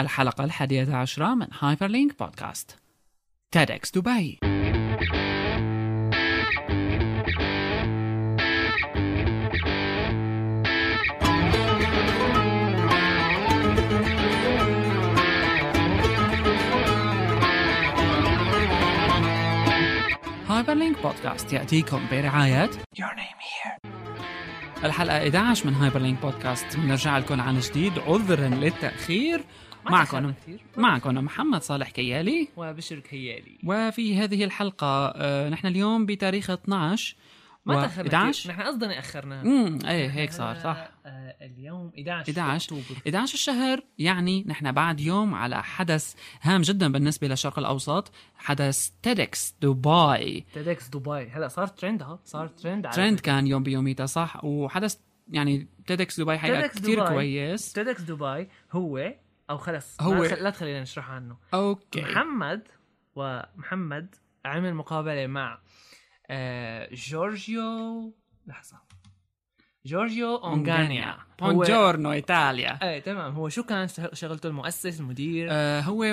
الحلقة الحادية عشرة من Hyperlink بودكاست TEDx دبي Hyperlink بودكاست يأتيكم برعاية Your name here. الحلقة 11 من Hyperlink بودكاست بنرجع لكم عن جديد عذرا للتأخير. معكم. معكم محمد صالح كيالي. وبشر كيالي. وفي هذه الحلقة آه، نحن اليوم بتاريخ 12 ما تأخرنا 11 كثير نحن قصدنا أخرنا. امم إيه هيك صار صح. آه اليوم 11 11 أكتوبر. 11 الشهر يعني نحن بعد يوم على حدث هام جدا بالنسبة للشرق الأوسط حدث تيدكس دبي. تيدكس دبي. هلا صار ترند ها؟ صار ترند على ترند كان يوم بيوميتها صح؟ وحدث يعني TEDx دبي حقيقة TEDx كثير. كويس. TEDx دبي هو أو خلص هو- هو لا تخلينا نشرح عنه. أوكي. محمد ومحمد عمل مقابلة مع آه جورجيو لحظة. جورجيو اونغانيا هو- buongiorno ايطاليا إيه تمام. هو شو كان شغ- شغلته المؤسس المدير؟ آه هو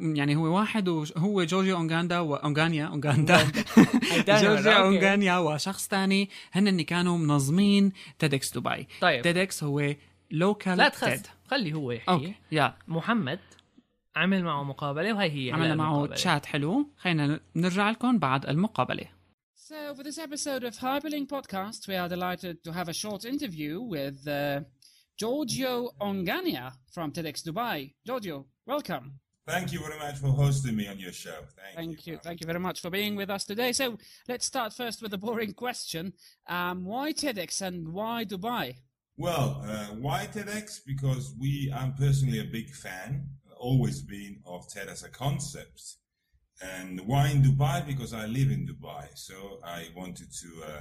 يعني هو واحد وهو جورجيو اونغاندا واونغانيا اونغاندا جورجيو. اونغانيا وشخص ثاني هن اللي كانوا منظمين TEDx دبي طيب. TEDx هو local لا تخس خلي هو يحكي أوكي يا محمد عمل معه مقابله وهي هي عملنا معه. تشات حلو خلينا نرجع لكم بعد المقابله So, for this episode of Hyperlink Podcast, we are delighted to have a short interview with uh, Giorgio Ongania from TEDx Dubai. Giorgio, welcome. Thank you very much for hosting me on your show. Thank, Thank you. Thank you very much for being with us today. So, let's start first with a boring question. Um, why TEDx and why Dubai? Well, uh, why TEDx? Because we, I'm personally a big fan, always been of TED as a concept. And why in Dubai? Because I live in Dubai, so I wanted to uh,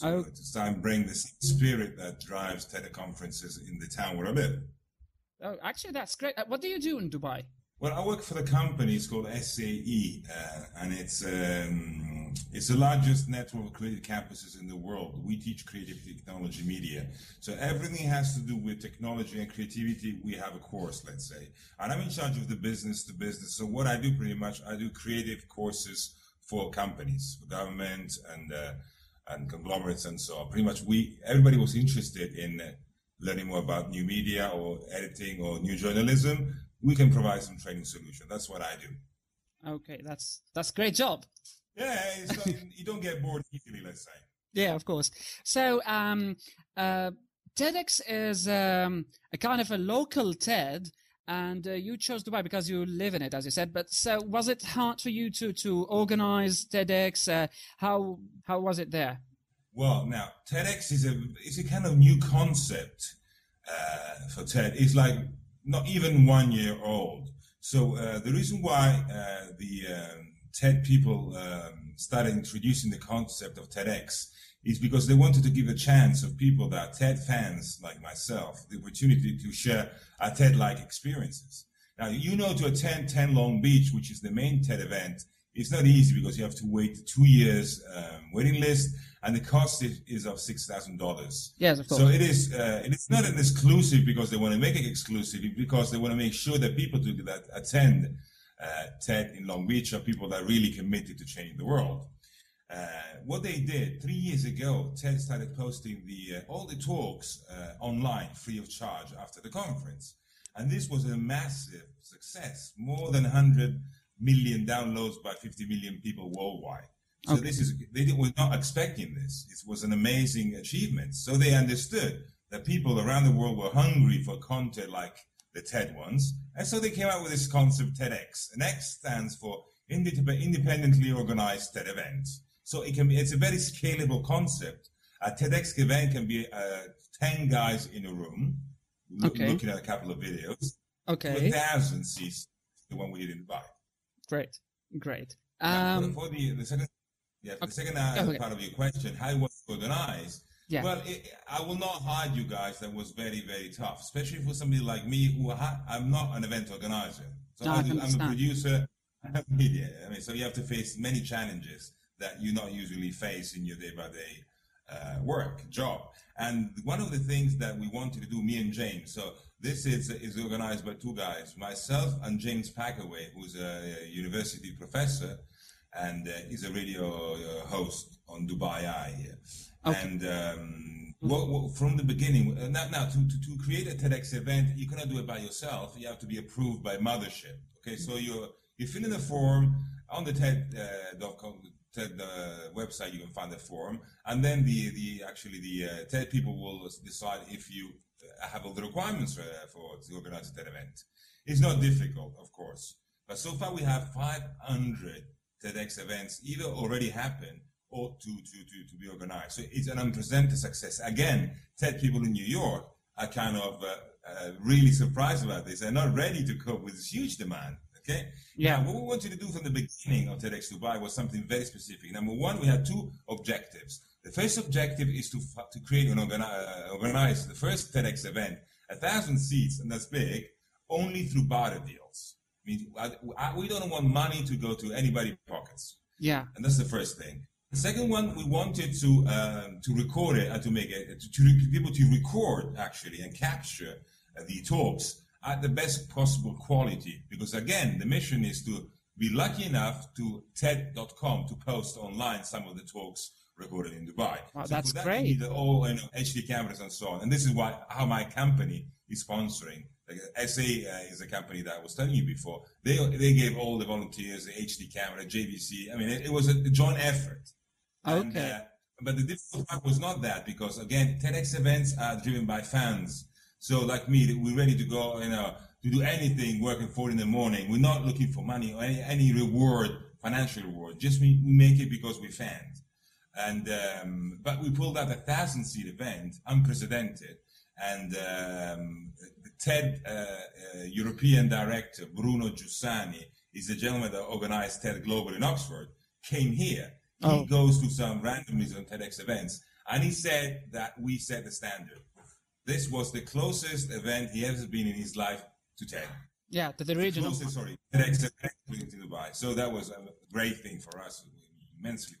to, Oh. to start bring the spirit that drives TED conferences in the town where I live. Oh, actually, that's great. Uh, what do you do in Dubai? Well, I work for the company. It's called SAE, uh, and it's um, it's the largest network of creative campuses in the world. We teach creative technology media, so everything has to do with technology and creativity. We have a course, let's say, and I'm in charge of the business to business. So what I do pretty much, I do creative courses for companies, for government, and uh, and conglomerates, and so on. Pretty much, we everybody was interested in. Learning more about new media or editing or new journalism, we can provide some training solution. That's what I do. Okay, that's that's great job. Yeah, not, you don't get bored easily, let's say. Yeah, of course. So, um, uh, TEDx is um, a kind of a local TED, and uh, you chose Dubai because you live in it, as you said. But so, was it hard for you to to organize TEDx? Uh, how how was it there? Well, now TEDx is a is a kind of new concept uh, for TED. It's like not even one year old. So uh, the reason why uh, the um, TED people um, started introducing the concept of TEDx is because they wanted to give a chance of people that are TED fans like myself the opportunity to share a TED-like experiences. Now you know to attend 10 Long Beach, which is the main TED event, it's not easy because you have to wait two years um, waiting list, and the cost is, is of six thousand dollars. Yes, of course. So it is. Uh, it is not an exclusive because they want to make it exclusive. Because they want to make sure that people do that attend uh, TED in Long Beach are people that are really committed to changing the world. Uh, what they did three years ago, TED started posting the uh, all the talks uh, online free of charge after the conference, and this was a massive success. More than 100 million downloads by 50 million people worldwide. So this is they were not expecting this. It was an amazing achievement. So they understood that people around the world were hungry for content like the TED ones, and so they came out with this concept TEDx. And X stands for independently organized TED event. So it can be it's a very scalable concept. A TEDx event can be uh, ten guys in a room loo- Okay. looking at a couple of videos. To Okay, a thousand seats, the one we did in Dubai. great, great. Um, for the, the second, yeah, the second uh, Okay. part of your question, how it was organized. Yeah. Well, it, I will not hide you guys. That was very, very tough, especially for somebody like me who ha- I'm not an event organizer. So No, I I can do, I'm a producer, I'm a media. I mean, so you have to face many challenges that you not usually face in your day-by-day uh, work job. And one of the things that we wanted to do, me and James. So This is, is organized by two guys, myself and James Packaway, who's a, university professor and uh, is a radio uh, host on Dubai Eye. Okay. And um, well, well, from the beginning, uh, now, now to, to, to, create a TEDx event, you cannot do it by yourself. You have to be approved by Mothership. Okay, so you you fill in the form on the TED.com. Uh, TED uh, website, you can find the form, and then the the actually the uh, TED people will decide if you have all the requirements for, for to organize a TED event. It's not difficult, of course, but so far we have 500 TEDx events either already happen or to, to, to, to be organized. So it's an unprecedented success. Again, TED people in New York are kind of uh, uh, really surprised about this. They're not ready to cope with this huge demand. Okay. Yeah. Now, what we wanted to do from the beginning of TEDx Dubai was something very specific. Number one, we had two objectives. The first objective is to to create and organize, uh, organize the first TEDx event, a thousand seats, and that's big, only through barter deals. I mean, I, I, we don't want money to go to anybody's pockets. Yeah. And that's the first thing. The second one, we wanted to um, to record it and to make it to, to be able to record actually and capture uh, the talks at the best possible quality. Because again, the mission is to be lucky enough to TED.com to post online some of the talks recorded in Dubai. Wow, so that's that great. You need all you know, HD cameras and so on. And this is why how my company is sponsoring. Like SA uh, is a company that I was telling you before. They they gave all the volunteers the HD camera, JVC. I mean, it, it was a joint effort. Okay. And, uh, but the difficult part was not that because again, TEDx events are driven by fans so like me, we're ready to go, you know, to do anything working four in the morning. We're not looking for money or any, any reward, financial reward. Just we, we make it because we're fans. And, um, but we pulled out a thousand seat event, unprecedented. And, um, the TED, uh, uh, European director, Bruno Giussani, is the gentleman that organized TED Global in Oxford, came here. Oh. He goes to some randomly on TEDx events. And he said that we set the standard this was the closest event he ever been in his life to TED. Yeah, to the regional. Closest, sorry, TEDx event to Dubai. So that was a great thing for us. Immensely.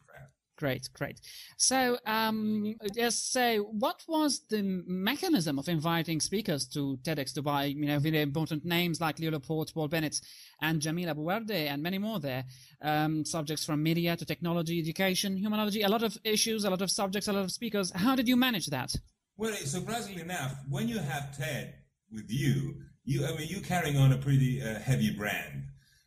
Great, great. So, um, just say, what was the mechanism of inviting speakers to TEDx Dubai? You know, with important names like Leo Laporte, Paul Bennett, and Jamila Abouwardi, and many more there. Um, subjects from media to technology, education, humanology, a lot of issues, a lot of subjects, a lot of speakers. How did you manage that? Well, surprisingly enough, when you have TED with you, you I mean, you're carrying on a pretty uh, heavy brand.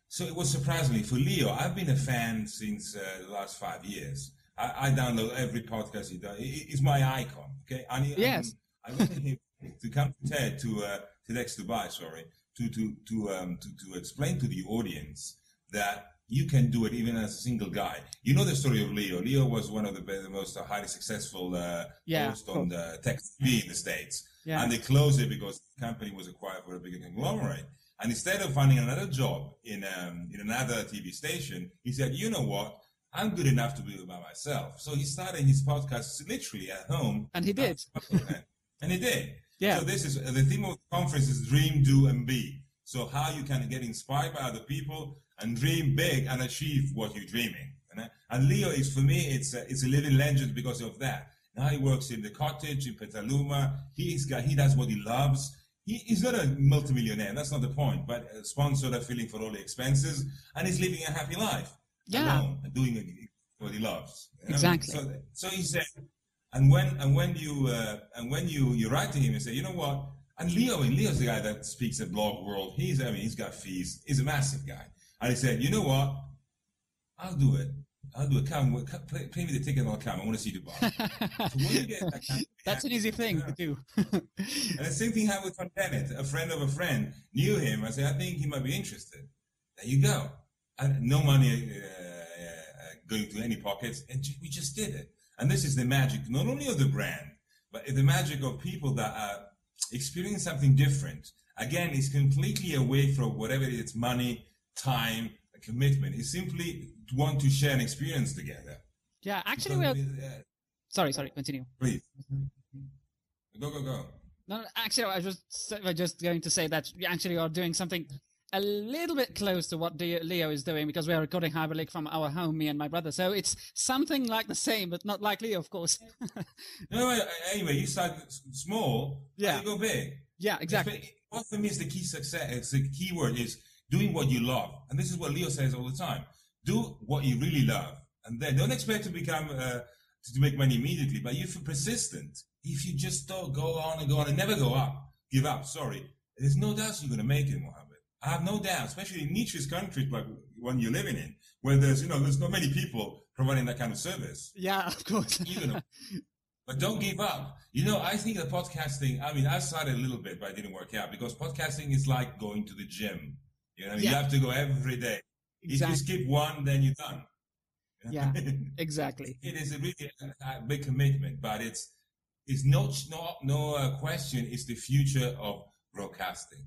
So it was surprisingly for Leo. I've been a fan since uh, the last five years. I, I, download every podcast he does. It's my icon. Okay. I, yes. I, I wanted him to come to TED to uh, TEDx Dubai. Sorry, to to to um to, to explain to the audience that you can do it even as a single guy. You know the story of Leo. Leo was one of the, the most highly successful uh, yeah, hosts on the tech TV in the States. Yeah. And they closed it because the company was acquired for a bigger conglomerate. And instead of finding another job in, um, in another TV station, he said, you know what? I'm good enough to do it by myself. So he started his podcast literally at home. And he did. and he did. Yeah. So this is the theme of the conference is dream, do, and be. So how you can get inspired by other people and dream big and achieve what you're dreaming. And uh, Leo is for me, it's a, it's a living legend because of that. Now he works in the cottage in Petaluma. He's got, he does what he loves. He, he's not a multimillionaire. That's not the point. But a sponsor that filling for all the expenses, and he's living a happy life. Yeah, alone, doing what he loves. You know? Exactly. So, so he said, and when and when you uh, and when you you write to him and say, you know what? And Leo, and Leo's the guy that speaks at Blog World. He's I mean, he's got fees. He's a massive guy. And he said, you know what? I'll do it. I'll do it. Come, pay, pay me the ticket and I'll come. I want to see Dubai. so that That's an easy thing to do. and the same thing happened with Tom Bennett. A friend of a friend knew him. I said, I think he might be interested. There you go. And no money uh, going to any pockets. And we just did it. And this is the magic, not only of the brand, but the magic of people that are experiencing something different. Again, it's completely away from whatever it is, money, time, commitment. It's simply to want to share an experience together. Yeah, actually, we're. Uh, sorry, sorry, continue. Please. Go, go, go. No, actually, I was just, just going to say that we actually are doing something a little bit close to what Leo is doing because we are recording Hyperlink from our home, me and my brother. So it's something like the same, but not like Leo, of course. no, anyway, you start small, yeah. you go big. Yeah, exactly. what for me is the key success. The key word is doing what you love, and this is what Leo says all the time: do what you really love, and then don't expect to become uh, to make money immediately. But if you're persistent, if you just don't go on and go on and never go up, give up. Sorry, there's no doubt you're going to make it, Mohammed. I have no doubt, especially in niche countries like one you're living in, where there's you know there's not many people providing that kind of service. Yeah, of course. Even but don't give up. You know, I think the podcasting, I mean, I started a little bit, but it didn't work out because podcasting is like going to the gym. You know, yeah. you have to go every day. Exactly. If you skip one, then you're done. Yeah, exactly. it is a really a big commitment, but it's it's no no no uh, question. It's the future of broadcasting.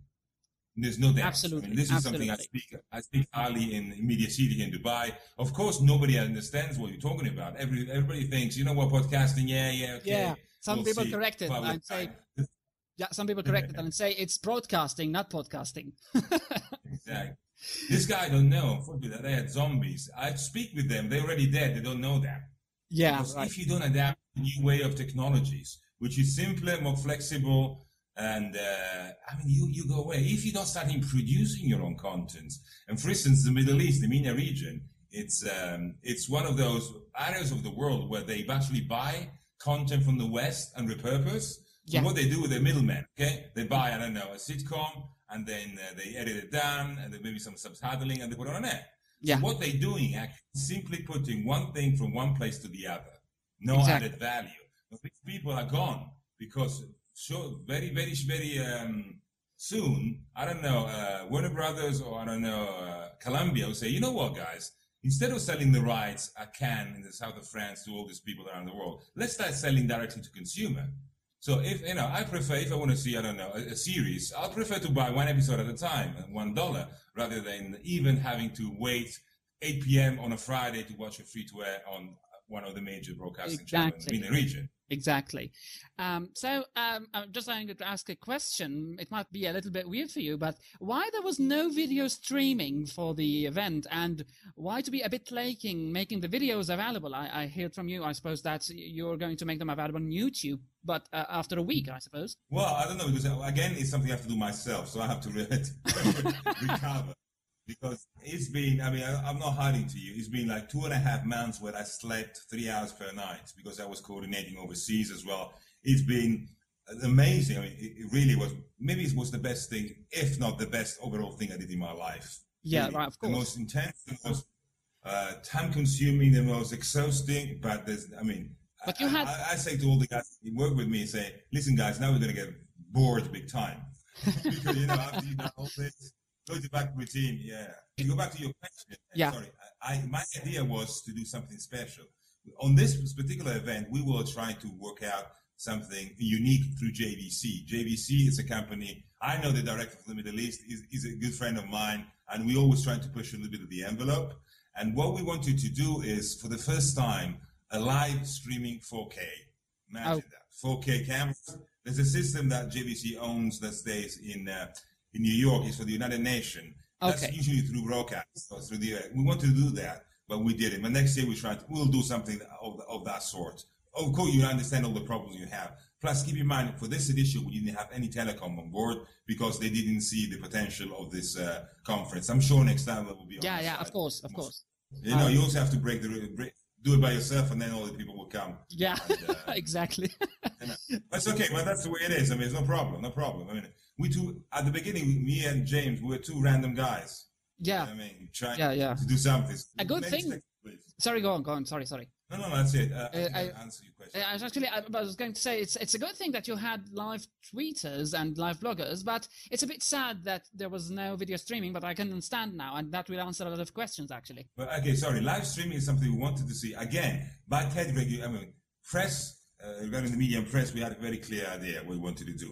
There's no doubt. Absolutely. I mean, this is Absolutely. something I speak. I speak highly in Media City in Dubai. Of course, nobody understands what you're talking about. Every everybody thinks, you know what, podcasting? Yeah, yeah, okay. Yeah. Some We'll people see. correct it and say, yeah, some people correct it and say it's broadcasting, not podcasting. Exactly. This guy don't know. Unfortunately, they had zombies. I speak with them. They're already dead. They don't know that. yeah, Because right. if you don't adapt to new way of technologies, which is simpler, more flexible, and uh, I mean, you, you go away. If you don't start in producing your own content, and for instance, the Middle East, the MENA region, it's um, it's one of those areas of the world where they actually buy content from the West and repurpose. So what they do with the middlemen, okay? They buy, I don't know, a sitcom, and then uh, they edit it down, and then maybe some subtitling, and they put it on air. Yeah. So what they're doing actually simply putting one thing from one place to the other. No Exactly. added value. But these people are gone because sure, very, very, very um, soon, I don't know, uh, Warner Brothers or I don't know, uh, Columbia will say, you know what, guys? Instead of selling the rights at Cannes in the south of France to all these people around the world, let's start selling directly to consumer. So if you know, I prefer if I want to see, I don't know, a, a series, I'll prefer to buy one episode at a time, one dollar, rather than even having to wait 8 p.m. on a Friday to watch a free to air on one of the major broadcasting channels in the region. Exactly. Um, so um, I'm just going to ask a question. It might be a little bit weird for you, but why there was no video streaming for the event, and why to be a bit laking making the videos available? I, I heard from you, I suppose, that you're going to make them available on YouTube, but uh, after a week, I suppose. Well, I don't know because uh, again, it's something I have to do myself, so I have to re- recover. Because it's been, I mean, I, I'm not hiding to you. It's been like two and a half months where I slept three hours per night because I was coordinating overseas as well. It's been amazing. I mean, it, really was. Maybe it was the best thing, if not the best overall thing I did in my life. Yeah, Really. right, of course. The most intense, the most uh, time-consuming, the most exhausting. But there's, I mean, But you I, had- I, I say to all the guys who work with me, say, listen, guys, now we're going to get bored big time because you know after you done all this, go to back routine. Yeah, to go back to your question. uh, Yeah. Sorry, I, I my idea was to do something special on this particular event. We were trying to work out something unique through JVC. JVC is a company. I know the director of the Middle East is, is a good friend of mine, and we always trying to push a little bit of the envelope. And what we wanted to do is, for the first time, a live streaming 4K. Imagine Oh. that. 4K cameras. There's a system that JVC owns that stays in uh, in New York. is for the United Nations. That's usually through broadcast. So through the, we wanted to do that, but we didn't. But next year we tried. We'll do something of, of that sort. Of course, you understand all the problems you have. Plus, keep in mind for this edition we didn't have any telecom on board because they didn't see the potential of this uh, conference. I'm sure next time that will be. Yeah, yeah, side. of course, of course. You know, you also have to break the break, do it by yourself, and then all the people will come. Yeah, And, uh, exactly. that's okay, but that's the way it is. I mean, it's no problem, no problem. I mean, we two at the beginning, me and James, we were two random guys. yeah. I mean, trying Yeah, yeah. to do something. A good Next thing- please. Sorry, go on, go on. Sorry, sorry. No, no, that's it. Uh, I, Uh, I answer your question. I was actually, I I was going to say it's it's a good thing that you had live tweeters and live bloggers, but it's a bit sad that there was no video streaming. But I can understand now, and that will answer a lot of questions actually. But okay, sorry. Live streaming is something we wanted to see again. By TED regu- I mean, press uh, regarding the media and press, we had a very clear idea what we wanted to do.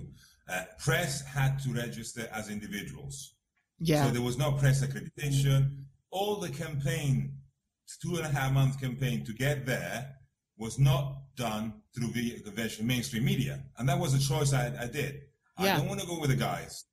Uh, press had to register as individuals. Yeah, So there was no press accreditation. All the campaign, two and a half month campaign to get there was not done through conventional mainstream media. And that was a choice I, I did. I don't want to go with the guys,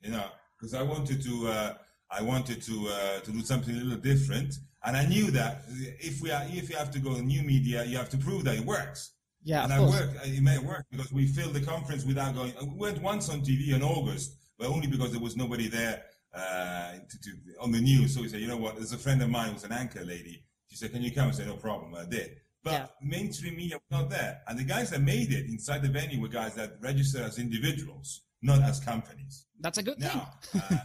you know, because I wanted to, uh, I wanted to, uh, to do something a little different. And I knew that if we are, if you have to go in new media, you have to prove that it works. Yeah, and I course. worked, it may work because we filled the conference without going, we went once on TV in August, but only because there was nobody there uh, to, to, on the news. So we said, you know what? There's a friend of mine who's an anchor lady. She said, can you come? I said, no problem. I did. But Yeah. mainstream media was not there. And the guys that made it inside the venue were guys that registered as individuals, not as companies. That's a good Now, thing. uh,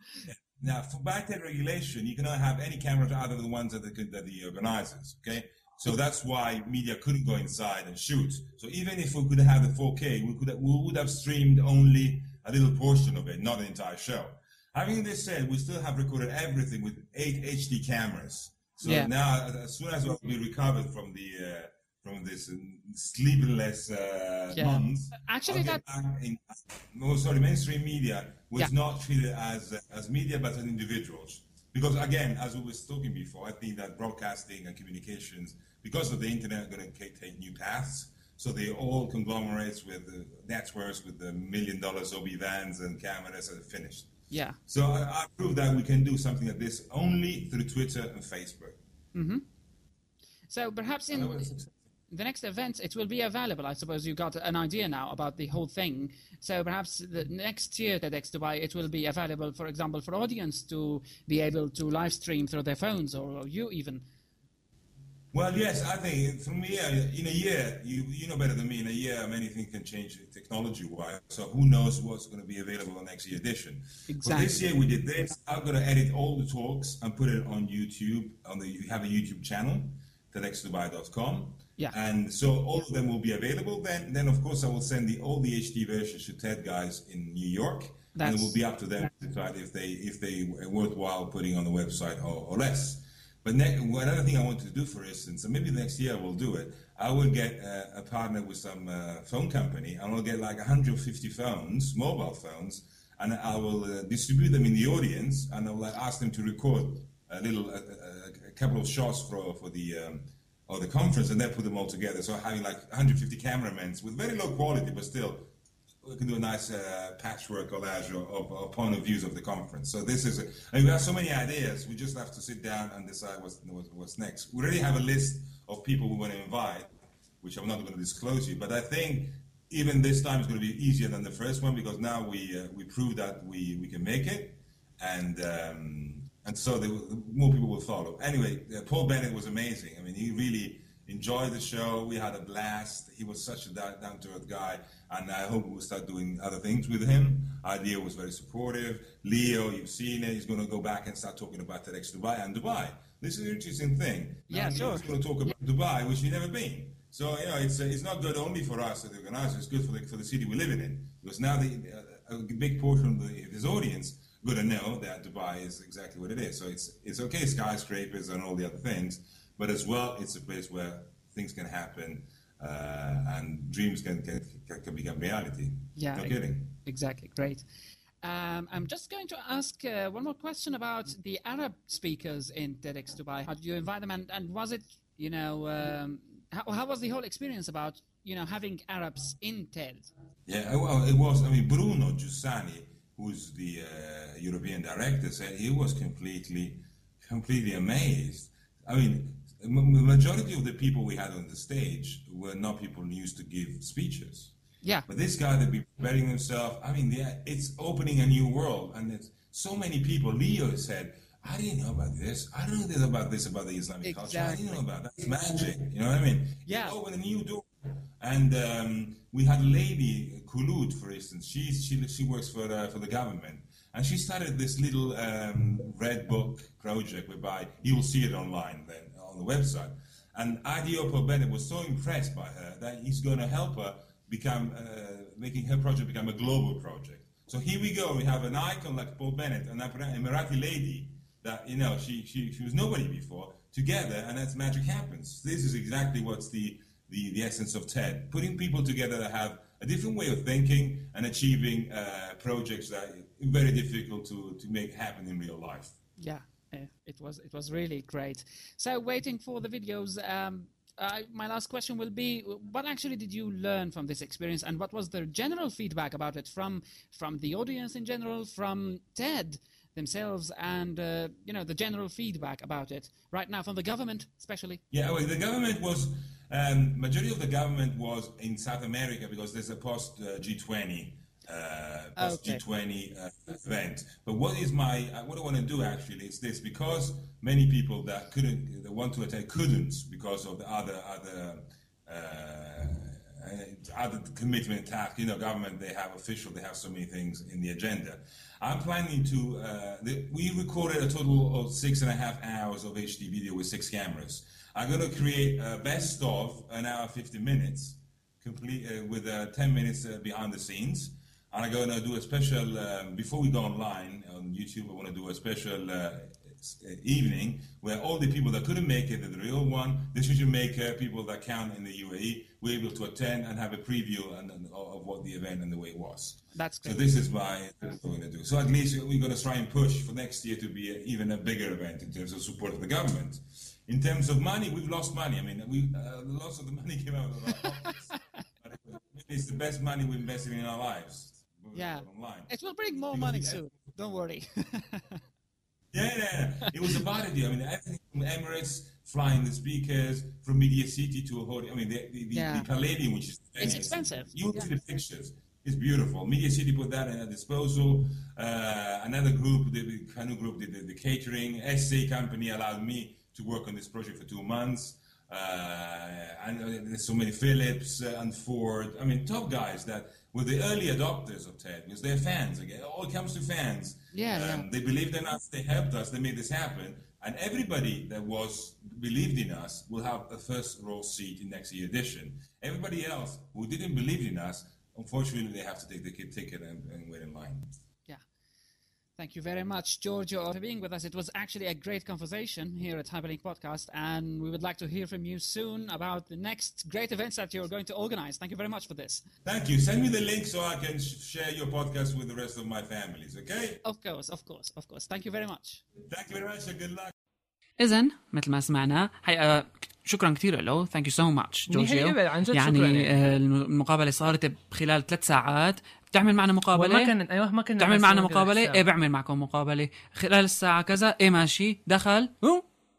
now for backend regulation, you cannot have any cameras other than the ones that the, that the organizers. Okay, so that's why media couldn't go inside and shoot. So even if we could have the 4K, we could we would have streamed only a little portion of it, not the entire show. Having this said, we still have recorded everything with eight HD cameras. So Yeah. now, as soon as we recovered from the uh, from this uh, sleepless uh, Yeah. month, Actually, that in, no, sorry, mainstream media was Yeah. not treated as as media but as individuals. Because again, as we were talking before, I think that broadcasting and communications, because of the internet, are going to take new paths. So they all conglomerates with the networks with the million dollar Zobi vans and cameras are finished. yeah. So I, I proved that we can do something like this only through Twitter and Facebook. Mm-hmm. So perhaps in that was a success. the next event it will be available. I suppose you got an idea now about the whole thing. So perhaps the next year at X Dubai it will be available, for example, for audience to be able to live stream through their phones or you even. Well, yes, I think from here in a year, you you know better than me. In a year, many things can change technology-wise. So who knows what's going to be available on next year edition? But Exactly. this year we did this. I'm going to edit all the talks and put it on YouTube. On the you have a YouTube channel, tedxdubai.com. Yeah. And so all of them will be available. Then, then of course, I will send the all the HD versions to TED guys in New York, and it will be up to them to decide if they if they are worthwhile putting on the website or, or less. But ne- another thing I want to do, for instance, and maybe next year I will do it. I will get uh, a partner with some uh, phone company, and I'll get like 150 phones, mobile phones, and I will uh, distribute them in the audience, and I will ask them to record a little, a couple of shots for for the. Um, or the conference and then put them all together. So having like 150 cameramen with very low quality, but still we can do a nice uh, patchwork collage of, of, point of views of the conference. So this is, a, I mean, we have so many ideas. We just have to sit down and decide what's, what's, next. We already have a list of people we want to invite, which I'm not going to disclose you. But I think even this time is going to be easier than the first one because now we uh, we prove that we, we can make it, and um, and so the, more people will follow. Anyway, uh, Paul Bennett was amazing. I mean, he really enjoyed the show. We had a blast. He was such a down to earth guy, and I hope we'll start doing other things with him. Idea was very supportive. Leo, you've seen it. He's going to go back and start talking about TEDx Dubai and Dubai. This is an interesting thing. Yeah, sure. He's going to talk about Dubai, which we've never been. So you know, it's uh, it's not good only for us as the organizers. It's good for the for the city we're living in because now the uh, a big portion of the, his audience going to know that Dubai is exactly what it is. So it's it's okay, skyscrapers and all the other things, but as well, it's a place where things can happen uh, and dreams can, can can become reality. Yeah, no kidding. Exactly, great. Um, I'm just going to ask uh, one more question about the Arab speakers in TEDx Dubai. How did you invite them, and, and was it, you know, um, how, how was the whole experience about, you know, having Arabs in TED? Yeah, well, it was. I mean, Bruno Giussani, who's the uh, European director, said he was completely, completely amazed. I mean, the majority of the people we had on the stage were not people used to give speeches. Yeah, But this guy that be preparing himself, I mean, yeah, it's opening a new world, and it's so many people. Leo said, "I didn't know about this. I don't know this about this about the Islamic culture. I didn't know about that. It's magic. You know what I mean? Yeah. It opened a new door." And um, we had a lady, Kulut, for instance. She's, she she works for the, for the government, and she started this little um, red book project whereby you will see it online then the website. And Adiopo Bennett was so impressed by her that he's going to help her become, uh, making her project become a global project. So here we go. We have an icon like Paul Bennett, an Emirati lady that you know she, she she was nobody before together, and that's magic happens. This is exactly what's the the, the essence of TED: putting people together that have a different way of thinking and achieving uh, projects that are very difficult to to make happen in real life. yeah, it was it was really great. So, waiting for the videos. Um, my last question will be: What actually did you learn from this experience, and what was the general feedback about it from from the audience in general, from TED themselves, and uh, you know the general feedback about it right now from the government, especially? Yeah, well, the government was um, majority of the government was in South America because there's a post uh, G20 uh, post Okay. G20 uh, event. But what is my uh, what I want to do actually is this because many people that couldn't that want to attend couldn't because of the other other. Uh, other commitment task, you know, government, they have official, they have so many things in the agenda. I'm planning to, uh, the, we recorded a total of six and a half hours of HD video with six cameras. I'm going to create a best of an hour, 50 minutes, complete uh, with uh, 10 minutes uh, behind the scenes. And I'm going to do a special, um, before we go online on YouTube, I want to do a special uh, uh, evening where all the people that couldn't make it, the real one, decision maker, people that count in the UAE, were able to attend and have a preview and, and, of what the event and the way it was. That's good. So this is my what we're going to do. So at least we're going to try and push for next year to be a, even a bigger event in terms of support of the government. In terms of money, we've lost money. I mean, we uh, lots of the money came out of our pockets. but it's the best money we've invested in our lives. Yeah. Online. It will bring more Because money soon. Don't worry. Yeah, yeah, yeah. It was a about it. I mean, everything from Emirates, flying the speakers, from Media City to a hotel. I mean, the, the, the, Yeah. the Palladium, which is It's expensive. You Yeah. see the pictures. It's beautiful. Media City put that at disposal. Uh, another group, the, the Canoe group, did the, the catering. SA company allowed me to work on this project for two months. Uh, and uh, there's so many Philips uh, and Ford. I mean, top guys that were the early adopters of TED because they're fans. Again, it all comes to fans. Yeah, yeah. Um, They believed in us. They helped us. They made this happen. And everybody that was believed in us will have a first row seat in next year edition. Everybody else who didn't believe in us, unfortunately, they have to take the kid ticket and, and wait in line. Yeah. Thank you very much, Giorgio, for being with us. It was actually a great conversation here at Hyperlink Podcast, and we would like to hear from you soon about the next great events that you're going to organize. Thank you very much for this. Thank you. Send me the link so I can sh- share your podcast with the rest of my families. Okay? Of course, of course, of course. Thank you very much. Thank you very much and good luck. اذا مثل ما سمعنا حقيقه شكرا كثير له ثانك يو سو ماتش منيح جورجيو الإبل، عن جد شكراً يعني يعني. آه، المقابله صارت بخلال ثلاث ساعات بتعمل معنا مقابلة؟ وما كان أيوه ما كنا تعمل معنا ما مقابلة. إيه بعمل معكم مقابلة. خلال الساعة كذا إيه ماشي. دخل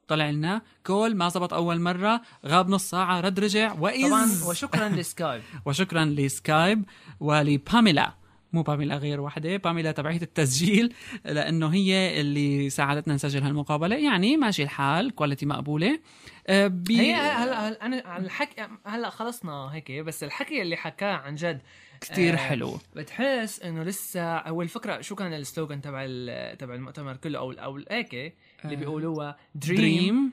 طلع لنا. call ما زبط أول مرة. غاب نص ساعة رد رجع. واذ طبعا وشكرا ل Skype. وشكرا ل Skype. ولباميلا مو باميلا غير وحده. باميلا تبعية التسجيل. لأنه هي اللي ساعدتنا نسجل هالمقابلة. يعني ماشي الحال quality مقبولة. آه، بي هي هلا أنا عن الحكي هلا خلصنا هيك بس الحكي اللي حكاه عن جد كتير آه، حلو بتحس إنه لسه أول فكرة شو كان ال slogan تبع تبع المؤتمر كله أو أو هيك اللي بيقولوها dream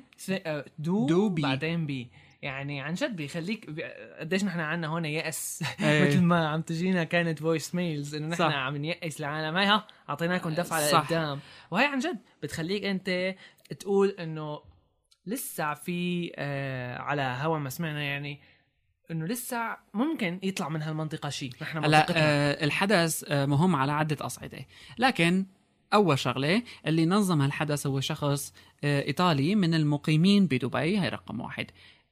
do, do be. بعدين بي يعني عن جد بيخليك بي- قديش نحن عنا هون يأس إيه. مثل ما عم تجينا كانت voice mails إنه نحن. عم نيأس العالم هاي ها أعطيناكم دفعة. لقدام وهي عن جد بتخليك أنت تقول إنه لسه في آه على هوا ما سمعنا يعني إنه لسه ممكن يطلع من هالمنطقة شيء. نحن هلا آه الحدث آه مهم على عدة أصعدة. لكن أول شغلة اللي نظم هالحدث هو شخص آه إيطالي من المقيمين بدبي. هي رقم واحد.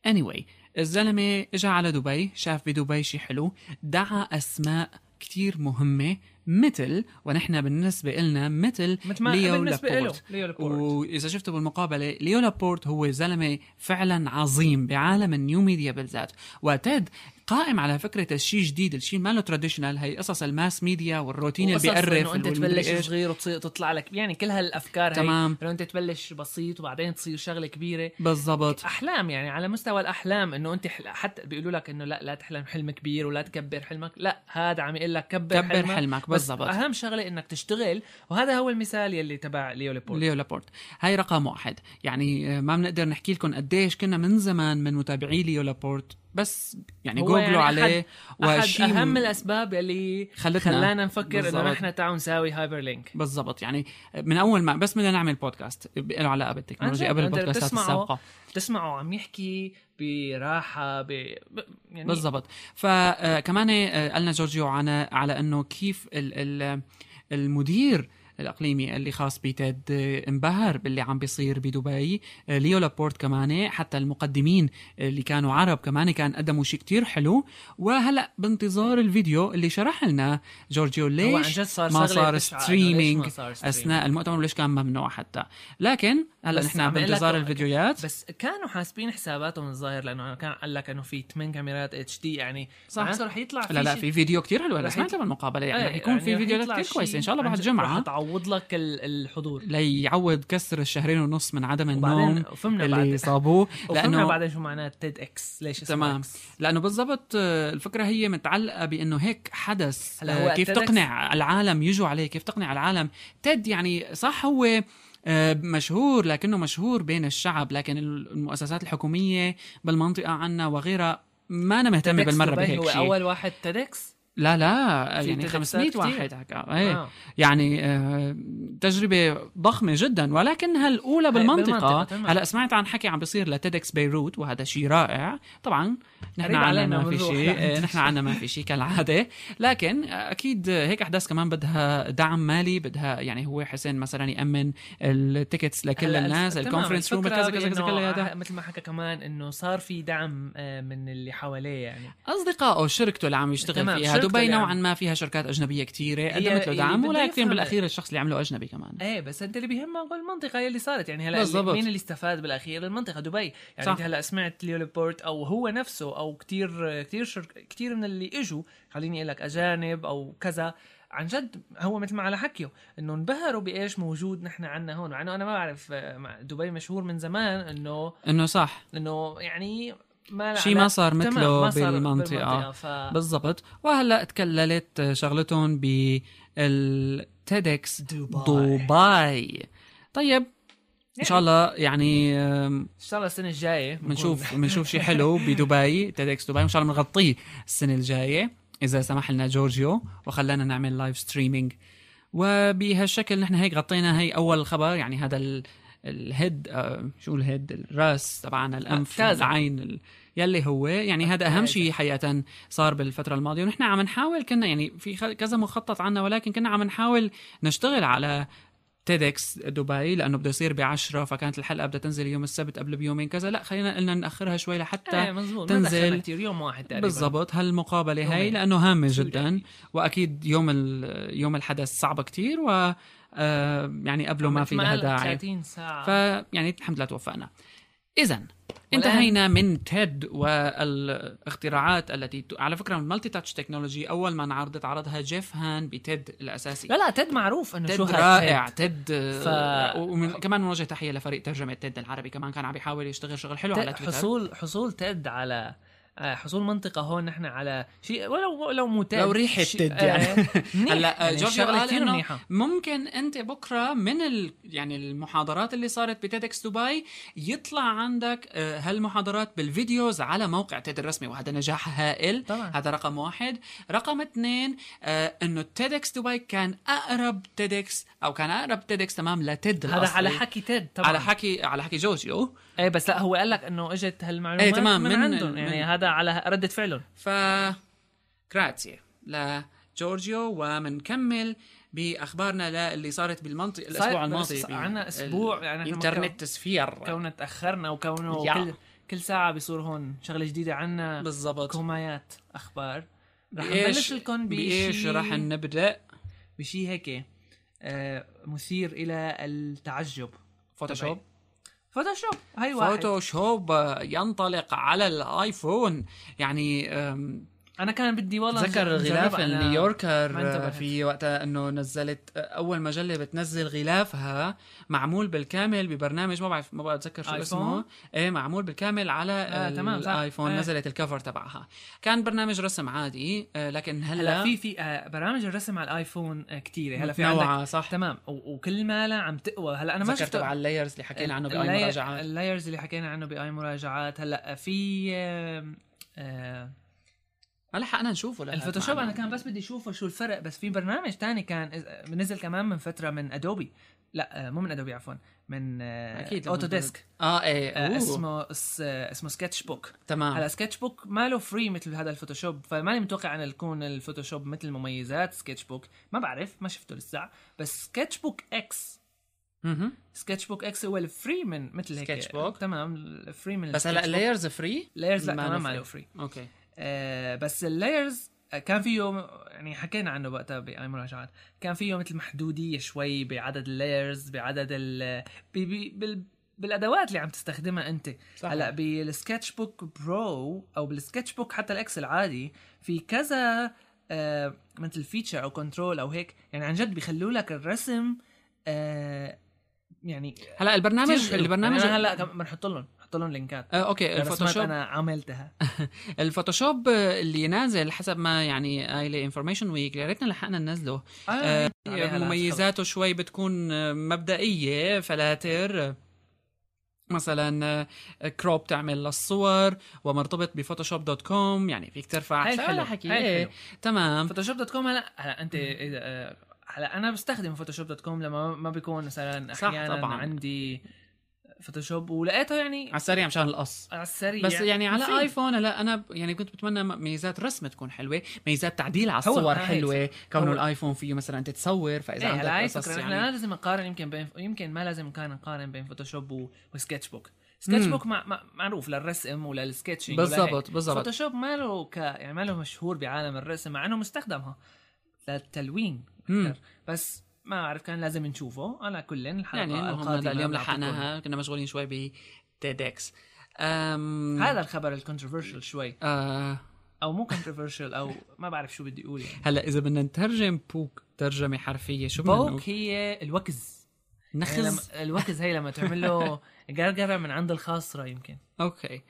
Anyway الزلمة اجى على دبي شاف بدبي شيء حلو دعا أسماء كتير مهمة مثل ونحن بالنسبة لنا مثل ليو لابورت. ليو لابورت. وإذا شفتوا بالمقابلة ليو لابورت هو زلمة فعلا عظيم بعالم ال new media بالذات. و TED قائم على فكرة الشيء جديد الشيء ما له traditional هي قصص ال mass media والروتين اللي بيقرف أنت تبلش. صغير وتصير تطلع لك يعني كل هالأفكار تمام. هي إنه أنت تبلش بسيط وبعدين تصير شغلة كبيرة بالضبط أحلام يعني على مستوى الأحلام إنه أنت. حتى بيقولوا لك إنه لا لا تحلم حلم كبير ولا تكبر حلمك لا هذا عم يقول لك كبر, كبر حلمك, حلمك، بالضبط. أهم شغلة إنك تشتغل وهذا هو المثال يلي تبع ليو ليبورت ليو لابورت هاي رقم واحد يعني آه، ما بنقدر نحكي لكم قديش كنا من زمان من متابعي ليو لابورت بس يعني جوجلوا يعني عليه وشيء أهم الأسباب يلي خلتنا- خلانا نفكر إنه. نحن تعالوا نساوي Hyperlink بالضبط. يعني من أول ما بس بدنا نعمل بودكاست له علاقة بالتكنولوجيا قبل البودكاستات السابقة. تسمعه عم يحكي براحة ب... يعني بالضبط. فكمان قالنا جورجيو على على إنه كيف ال ال المدير الإقليمي اللي خاص ب TED انبهر باللي عم بيصير بدبي آه، ليو لابورت كمان حتى المقدمين اللي كانوا عرب كمان كان قدموا شيء كتير حلو وهلأ بانتظار الفيديو اللي شرح لنا جورجيو ليش صار ما صار ليش streaming. أثناء المؤتمر وليش كان ممنوع حتى لكن هلأ نحن بانتظار. الفيديوهات بس كانوا حاسبين حساباتهم الظاهر لأنه كان قال لك إنه في 8 كاميرات HD يعني صح. رح يطلع لا لا شيء- في فيديو كتير حلو رح سمعت بالمقابلة يعني إيه، رح يكون في رح فيديوهات يطلع كتير شيء كويسه إن شاء الله بعد جمعه رح تعوض لك ال- الحضور. ليعوض كسر الشهرين ونص من عدم النوم فهمنا اللي صابوه. وفهمنا لأنه بعدين شو معناه TEDx ليش اسمه تمام. لأنه بالضبط آه، الفكرة هي متعلقة بأنه هيك حدث آه، هو كيف تقنع العالم يجوا عليه كيف تقنع العالم. TED يعني صح هو آه، مشهور لكنه مشهور بين الشعب لكن المؤسسات الحكومية بالمنطقة عنا وغيرها ما أنا مهتمه بالمرة بهيك هو شيء. أول واحد TEDx لا لا يعني TEDxات 500 كتير. واحد حكى إيه آه. يعني آه، تجربة ضخمة جدا ولكنها الأولى بالمنطقة، بالمنطقة. هلأ سمعت عن حكي عم بيصير ل TEDx بيروت وهذا شيء رائع طبعا نحن عنا ما في شيء. إيه، نحن عنا ما في شيء كالعادة. لكن أكيد هيك أحداث كمان بدها دعم مالي بدها يعني هو حسين مثلا يأمن ال tickets لكل الناس ال conference room كذا كذا كذا ع- مثل ما حكى كمان إنه صار في دعم آه، من اللي حواليه يعني. أصدقائه شركته اللي عم يشتغل فيها. دبي اللي نوعا ما فيها شركات أجنبية كتيرة هي- قدمت له اللي دعم ولكن بالأخير الشخص اللي عمله أجنبي كمان. إيه بس أنت اللي بيهمك هو المنطقة يلي صارت. يعني هلا. اللي- مين اللي استفاد بالأخير؟ المنطقة دبي. يعني. أنت هلا سمعت ليو ليبورت أو هو نفسه أو كتير كتير شرك كتير من اللي إجوا خليني أقول لك أجانب أو كذا عن جد هو مثل ما على حكيه إنه انبهروا بإيش موجود نحن عنا هون مع إنه أنا ما بعرف دبي مشهور من زمان إنه إنه صح إنه يعني ما شي ما صار مثله ما صار بالمنطقة. ف... بالضبط وهلأ تكللت شغلتهم بال TEDx دبي. دبي طيب إن شاء الله يعني إن شاء الله السنة الجاية بنشوف بنشوف شيء حلو بدبي TEDx دبي وإن شاء الله بنغطيه السنة الجاية إذا سمح لنا جورجيو وخلانا نعمل live streaming وبهالشكل نحن هيك غطينا هي أول خبر يعني هذا ال ال head آه شو ال head؟ الراس تبعنا الأنف. العين ال- يلي هو يعني هذا أهم شيء حقيقة صار بالفترة الماضية. ونحن عم نحاول كنا يعني في كذا مخطط عنا ولكن كنا عم نحاول نشتغل على TEDx دبي لأنه بده يصير بعشرة فكانت الحلقة بدها تنزل يوم السبت قبل بيومين كذا. لا خلينا قلنا نأخرها شوي لحتى إيه مزبوط تنزل. كثير يوم واحد تقريبا. بالضبط. هالمقابلة يومين. لأنه هامة جدا. وأكيد يوم يوم الحدث صعبه كتير و آه، يعني قبله ما في لها داعي 30 ساعة. فيعني الحمد لله توفقنا. اذا انتهينا من TED والاختراعات التي ت... على فكرة ال multi-touch technology أول ما انعرضت عرضها جيف هان ب TED الأساسي لا لا TED معروف إنه شو TED هاد رائع. TED ف-. ومن... كمان نوجه تحية لفريق ترجمة تيد العربي كمان كان عم يحاول يشتغل شغل حلو على تويتر حصول حصول تد على حصول منطقة هون نحن على شيء ولو لو تد لو ريحة شيء- تد يعني. آه، منيح. هلا يعني جورجيو شغلة قال إنه ممكن أنت بكرة من ال... يعني المحاضرات اللي صارت بتيدكس دبي يطلع عندك آه، هالمحاضرات بالفيديوز على موقع تيد الرسمي وهذا نجاح هائل. طبعا. هذا رقم واحد. رقم اثنين آه إنه تيدكس دبي كان أقرب تيدكس أو كان أقرب تيدكس تمام لتيد هذا الأصلي. على حكي تد طبعا. على حكي على حكي جورجيو. إيه بس لا هو قال لك إنه إجت هالمعلومات إيه، تمام، من, من- عندهم. يعني من- هذا على ردة فعلهم. ف جراتسي لجورجيو ومنكمل بأخبارنا اللي صارت بالمنطقة الأسبوع الماضي بس عنا أسبوع، يعني انترنت تسفير. كوننا تاخرنا وكونه. كل كل ساعة بيصير هون شغلة جديدة عنا. بالضبط. كومايات أخبار. رح نبلش لكم بإيش رح نبدأ؟ بشي هيك آه مثير إلى التعجب. Photoshop. Photoshop هاي واحد. Photoshop ينطلق على ال iPhone. يعني أنا كان بدي والله تذكر نجرب- غلاف ال New Yorker انتبهت. في وقتها إنه نزلت أول مجلة بتنزل غلافها معمول بالكامل ببرنامج ما بعرف ما بعرف أتذكر شو iPhone؟ اسمه. إيه معمول بالكامل على آه، تمام، صح. ال iPhone آه. نزلت ال cover تبعها. كان برنامج رسم عادي آه، لكن هلأ هلأ في في آه برامج الرسم على ال iPhone آه كثيره هلأ في عندك صح. تمام. وكل مالها عم تقوى. هلأ أنا ما شفت تبع ال layers اللي حكينا عنه بأي مراجعات. ال layers اللي حكينا عنه بأي مراجعات. هلأ في آه آه ما لحقنا نشوفه لهذا ال Photoshop. أنا كان بس بدي أشوفه شو الفرق بس في برنامج تاني كان نزل كمان من فترة من Adobe لا مو من Adobe عفوا من أكيد Autodesk آه إيه آه، أوه. اسمه اس- اسمه SketchBook تمام. هلا SketchBook ما له free مثل هذا ال Photoshop فماني متوقع ان يكون ال Photoshop مثل مميزات SketchBook ما بعرف ما شفته لسه. بس SketchBook X. SketchBook X هو ال free من مثل هيك. SketchBook. تمام ال free من بس هلا ال layers free layers لا ما كمان له ما له. free okay. بس ال layers كان فيه يعني حكينا عنه وقتها باي مراجعات كان فيه مثل محدودية شوي بعدد ال layers بعدد ال بي بي بال بالأدوات اللي عم تستخدمها أنت صح. هلأ بال SketchBook Pro أو بال SketchBook حتى ال X العادي في كذا آه مثل feature أو control أو هيك يعني عن جد بيخلوا لك الرسم آه يعني هلأ البرنامج. البرنامج يعني هلأ بنحط لهم لهم لينكات. آه okay ال Photoshop ال Photoshop أنا عملتها. ال Photoshop اللي نازل حسب ما يعني قايله InformationWeek يا ريتنا لحقنا ننزله آه لا مميزاته شوي بتكون آه، مبدئية فلاتر آه، مثلا crop تعمل للصور ومرتبط ب Photoshop dot com. يعني فيك ترفع. هاي حلو حكي هاي إيه، حلو. تمام. Photoshop dot com هلا هلا أنت آه، هلا أنا بستخدم Photoshop dot com لما ما بيكون مثلا صح، أحيانا طبعاً. عندي Photoshop ولقيته يعني على السريع مشان القص على السريع بس يعني على مفيد. iPhone لا أنا يعني كنت بتمنى ميزات رسم تكون حلوة ميزات تعديل على الصور حلوة كونه ال iPhone فيه مثلا انت تصور فإذا إيه عندك هلا هاي قصص يعني إحنا لازم نقارن يمكن بين يمكن ما لازم كان نقارن بين Photoshop. و SketchBook Sketch. Book مع... مع... معروف للرسم ولل sketching بالضبط. بالضبط Photoshop ما له ك... يعني ما له مشهور بعالم الرسم مع إنه مستخدمها للتلوين مم. أكثر. بس ما أعرف كان لازم نشوفه. على كل الحلقة يعني هذا اليوم. لحقناها كنا مشغولين شوي ب TEDx أم... هذا الخبر ال controversial شوي. آه. أو مو controversial أو ما بعرف شو بدي أقول يعني. هلا إذا بدنا نترجم poke ترجمة حرفية شو بدنا؟ poke هي الوكز. يعني نخز لما الوكز هي لما تعمل له قرقرة من عند الخاصرة يمكن. okay.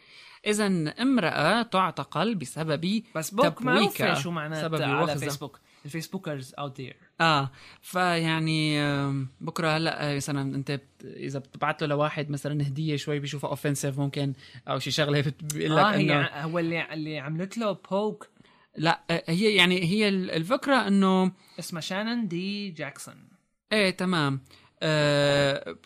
اذا امرأة تعتقل بسبب بس poke تبويكة. شو معناته سبب على. فيسبوك الفيسبوكرز اوت ذير آه فيعني بكرة هلأ آه، مثلا أنت إذا بتبعت له لواحد مثلا هدية شوي بيشوفها offensive ممكن أو شي شغلة بت- بيقول لك هي إنه هو اللي اللي عملت له poke لأ آه، هي يعني هي ال- الفكرة إنه اسمها شانن دي جاكسون. إيه تمام. آه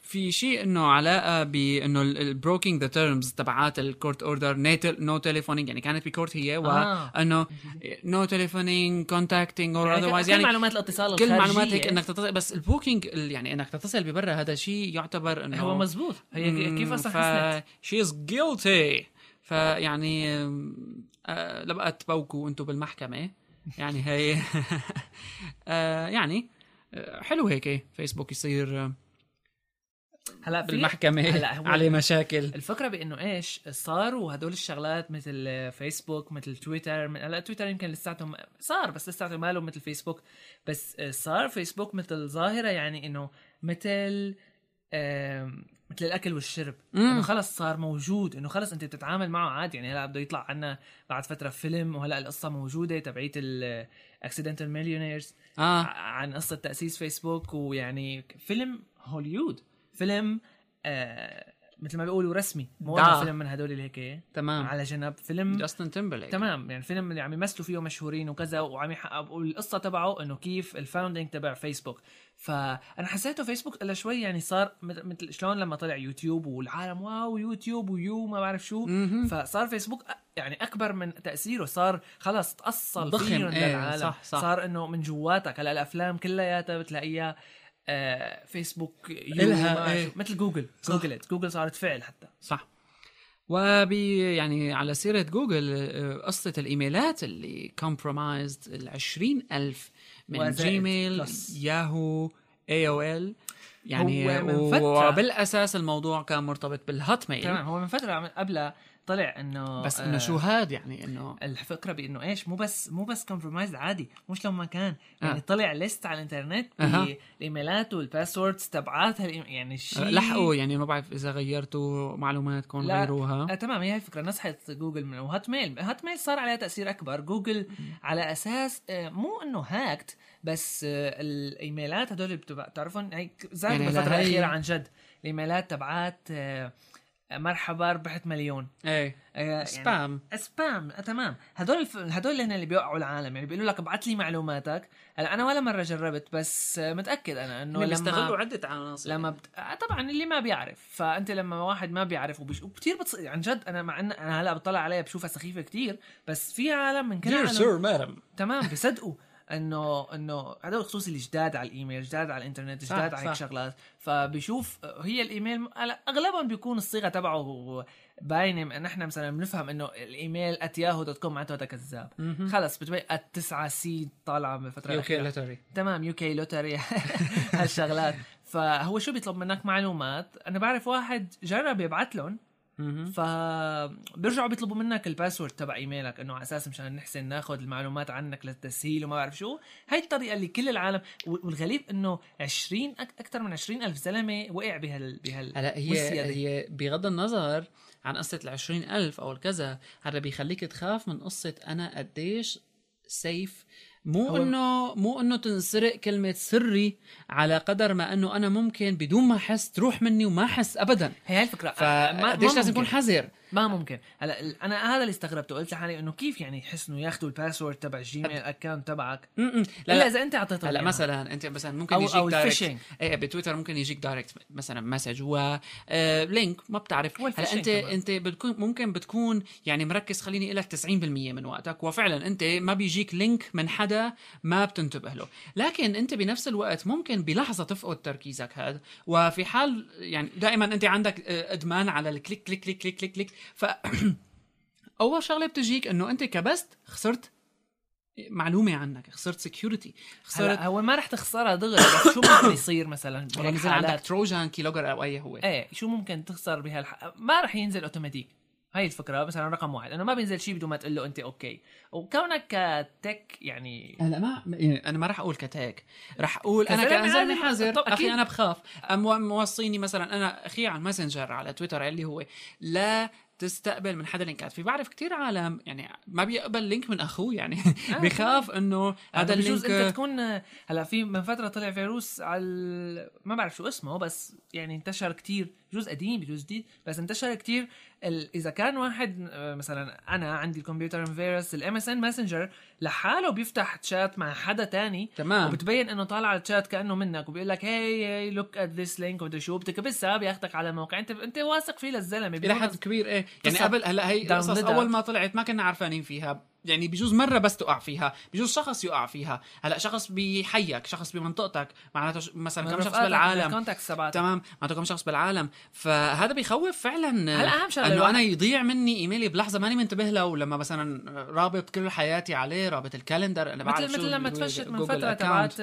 في شيء إنه علاقة بانه ال breaking the terms تبعات ال court order no telephoning يعني كانت ب court هي آه. وانه no telephoning contacting or يعني otherwise كل يعني معلومات الاتصال كل معلومات هيك إنك تتصل بس ال poking ال- يعني إنك تتصل ببرا هذا شيء يعتبر إنه هو مزبوط. هي كيف أصلا she is guilty فيعني آه لبقت تبوكوا أنتم بالمحكمة. يعني هي آه يعني آه، حلو هيك فيسبوك يصير آه، هلا في بالمحكمة هلا هو- عليه مشاكل. الفكرة بإنه إيش صاروا هدول الشغلات مثل فيسبوك مثل تويتر هلا تويتر يمكن لساتهم صار بس لساته ماله مثل فيسبوك. بس صار فيسبوك مثل ظاهرة يعني إنه مثل مثل الأكل والشرب. إنه خلص صار موجود إنه خلص أنت بتتعامل معه عادي. يعني هلا بده يطلع عنا بعد فترة فيلم وهلا القصة موجودة تبعيت ال accidental millionaires آه. عن قصة تأسيس فيسبوك ويعني فيلم هوليود. فيلم آه مثل ما بيقولوا رسمي. مو فيلم من هدول اللي هيك تمام. على جنب. فيلم جاستن تيمبرليك تمام. يعني فيلم اللي عم يمثلوا فيه مشهورين وكذا وعم يحقق والقصة تبعه إنه كيف ال founding تبع فيسبوك فأنا حسيته فيسبوك إلا شوي يعني صار مثل شلون لما طلع يوتيوب والعالم wow يوتيوب ويو ما بعرف شو. مهم. فصار فيسبوك يعني أكبر من تأثيره. صار خلص تأصل ضخم، فيهم إيه، للعالم. صح، صح. صار إنه من جواتك. هلا الأفلام كلياتها بتلاقيها آه فيسبوك بعرف إيه. شو. مثل جوجل صح. جوجل جوجل صارت فعل حتى صح وبي يعني على سيرة جوجل آه، قصة الإيميلات اللي compromised ال 20000 من جيميل plus. ياهو AOL يعني هو من فترة- وبالأساس الموضوع كان مرتبط بالهوت ميل تمام هو من فترة عم- قبلها طلع إنه بس إنه آه، شو هاد يعني إنه؟ الفكرة بإنه إيش؟ مو بس مو بس compromise عادي مش لما كان. يعني آه. طلع list على الإنترنت أها. بالايميلات وال passwords تبعاتها يعني شيء لحقوا يعني ما بعرف إذا غيرتوا معلوماتكم لا. غيروها. آه تمام هي الفكرة نصحت جوجل من و Hotmail Hotmail صار عليها تأثير أكبر. جوجل على أساس آه مو إنه هاكت بس آه الإيميلات هدول بتبع- بتعرفون هي زادوا يعني بالفترة الاخيره عن جد. الإيميلات تبعات آه مرحبا ربحت مليون. إيه. آه، يعني سبام. سبام. آه، تمام. هدول الف... هدول اللي هن اللي بيوقعوا العالم. يعني بيقولوا لك ابعث لي معلوماتك. هلا أنا ولا مرة جربت بس آه، متأكد أنا إنه لما بيستغلوا عدة عناصر. لما بت... آه، طبعا اللي ما بيعرف. فأنت لما واحد ما بيعرف وبش... وكثير بتص... عن جد أنا مع إن أنا هلا بطلع عليها بشوفها سخيفة كثير بس في عالم من كل dear عالم. sir madam تمام بيصدقوا. إنه إنه هذول خصوصي الجداد على الإيميل جداد على الإنترنت جداد على هيك. شغلات فبيشوف هي الإيميل أغلبهم بيكون الصيغة تبعه باينة إن إحنا مثلا بنفهم إنه الإيميل @yahoo dot com معناته هذا كذاب. خلص بتبين @9 سي طالعه بالفترة UK lottery تمام UK lottery هالشغلات. فهو شو بيطلب منك؟ معلومات. أنا بعرف واحد جرب يبعث لهم فبيرجعوا بيطلبوا منك الباسورد تبع إيميلك إنه على أساس مشان نحسن ناخذ المعلومات عنك للتسهيل وما بعرف شو هاي الطريقة اللي كل العالم والغريب إنه 20 أكثر من 20 ألف زلمة وقع بهال بهال هلا هي. هي بغض النظر عن قصة ال ألف أو الكذا هذا بيخليك تخاف من قصة أنا قديش سيف مو هو- انه مو إنه تنسرق كلمة سري على قدر ما إنه أنا ممكن بدون ما أحس تروح مني وما أحس ابدا. هي الفكرة. ما- فقديش ما لازم ممكن. حذر؟ ما ممكن هلا أنا هذا اللي استغربته قلت لحالي إنه كيف يعني يحسنوا ياخذوا ال password تبع الجيميل account تبعك. لا إلا لا إذا أنت اعطيته هلا. مثلا أنت مثلا ممكن أو يجيك أو direct إيه بتويتر ممكن يجيك direct مثلا message آه link ما بتعرف هلا انت كمان. أنت بتكون ممكن بتكون يعني مركز خليني لك 90% من وقتك وفعلا أنت ما بيجيك link من حدا ما بتنتبه له لكن أنت بنفس الوقت ممكن بلحظة تفقد تركيزك هذا وفي حال يعني دائما أنت عندك آه، إدمان على ال click click click click click click ف أول شغلة بتجيك إنه أنت كبست خسرت معلومة عنك خسرت security خسرت هو ما رح تخسرها دغري بس شو ممكن يصير مثلا؟ بهيك نزل عندك؟ trojan keylogger أو أي هو. إيه شو ممكن تخسر بهالح؟ ما رح ينزل اوتوماتيك هاي الفكرة مثلا رقم واحد. إنه ما بينزل شيء بدون ما تقول له أنت okay. وكونك كتك يعني هلا ما يعني أنا ما راح أقول كتاك راح أقول أنا عادي، حذر. أكيد. أخي أنا بخاف. موصيني مثلا أنا أخي على الماسنجر على تويتر اللي هو لا تستقبل من حدا لينكات في بعرف كتير عالم يعني ما بيقبل link من أخوه يعني آه، بخاف إنه هذا بجوز أنت ال link تكون هلا في من فترة طلع فيروس على ما بعرف شو اسمه بس يعني انتشر كتير بجوز قديم بجوز جديد. بس انتشر كتير ال... إذا كان واحد آه، مثلا أنا عندي الكمبيوتر فيروس ال MSN Messenger لحاله بيفتح تشات مع حدا تاني تمام. وبتبين إنه طالع على الشات كأنه منك وبيقول لك hey hey look at this link ومدري شو بتكبسها بياخذك على موقع. انت انت واثق فيه للزلمة. إلى حد كبير إيه. يعني قبل هلأ هي القصص. أول ما طلعت ما كنا عارفانين فيها. يعني بجوز مرة بس تقع فيها بجوز شخص يقع فيها. هلأ شخص بحيك شخص بمنطقتك معناته ش- مثلا كم شخص بالعالم. تمام؟ معناته كم شخص بالعالم. فهذا بيخوف فعلا. هلأ أهم شغلة إنه أنا يضيع مني إيميلي بلحظة ماني منتبه له ولما مثلا رابط كل حياتي عليه رابط الكالندر أنا بعرف مثل شو مثل لما تفشت من فترة. تبعت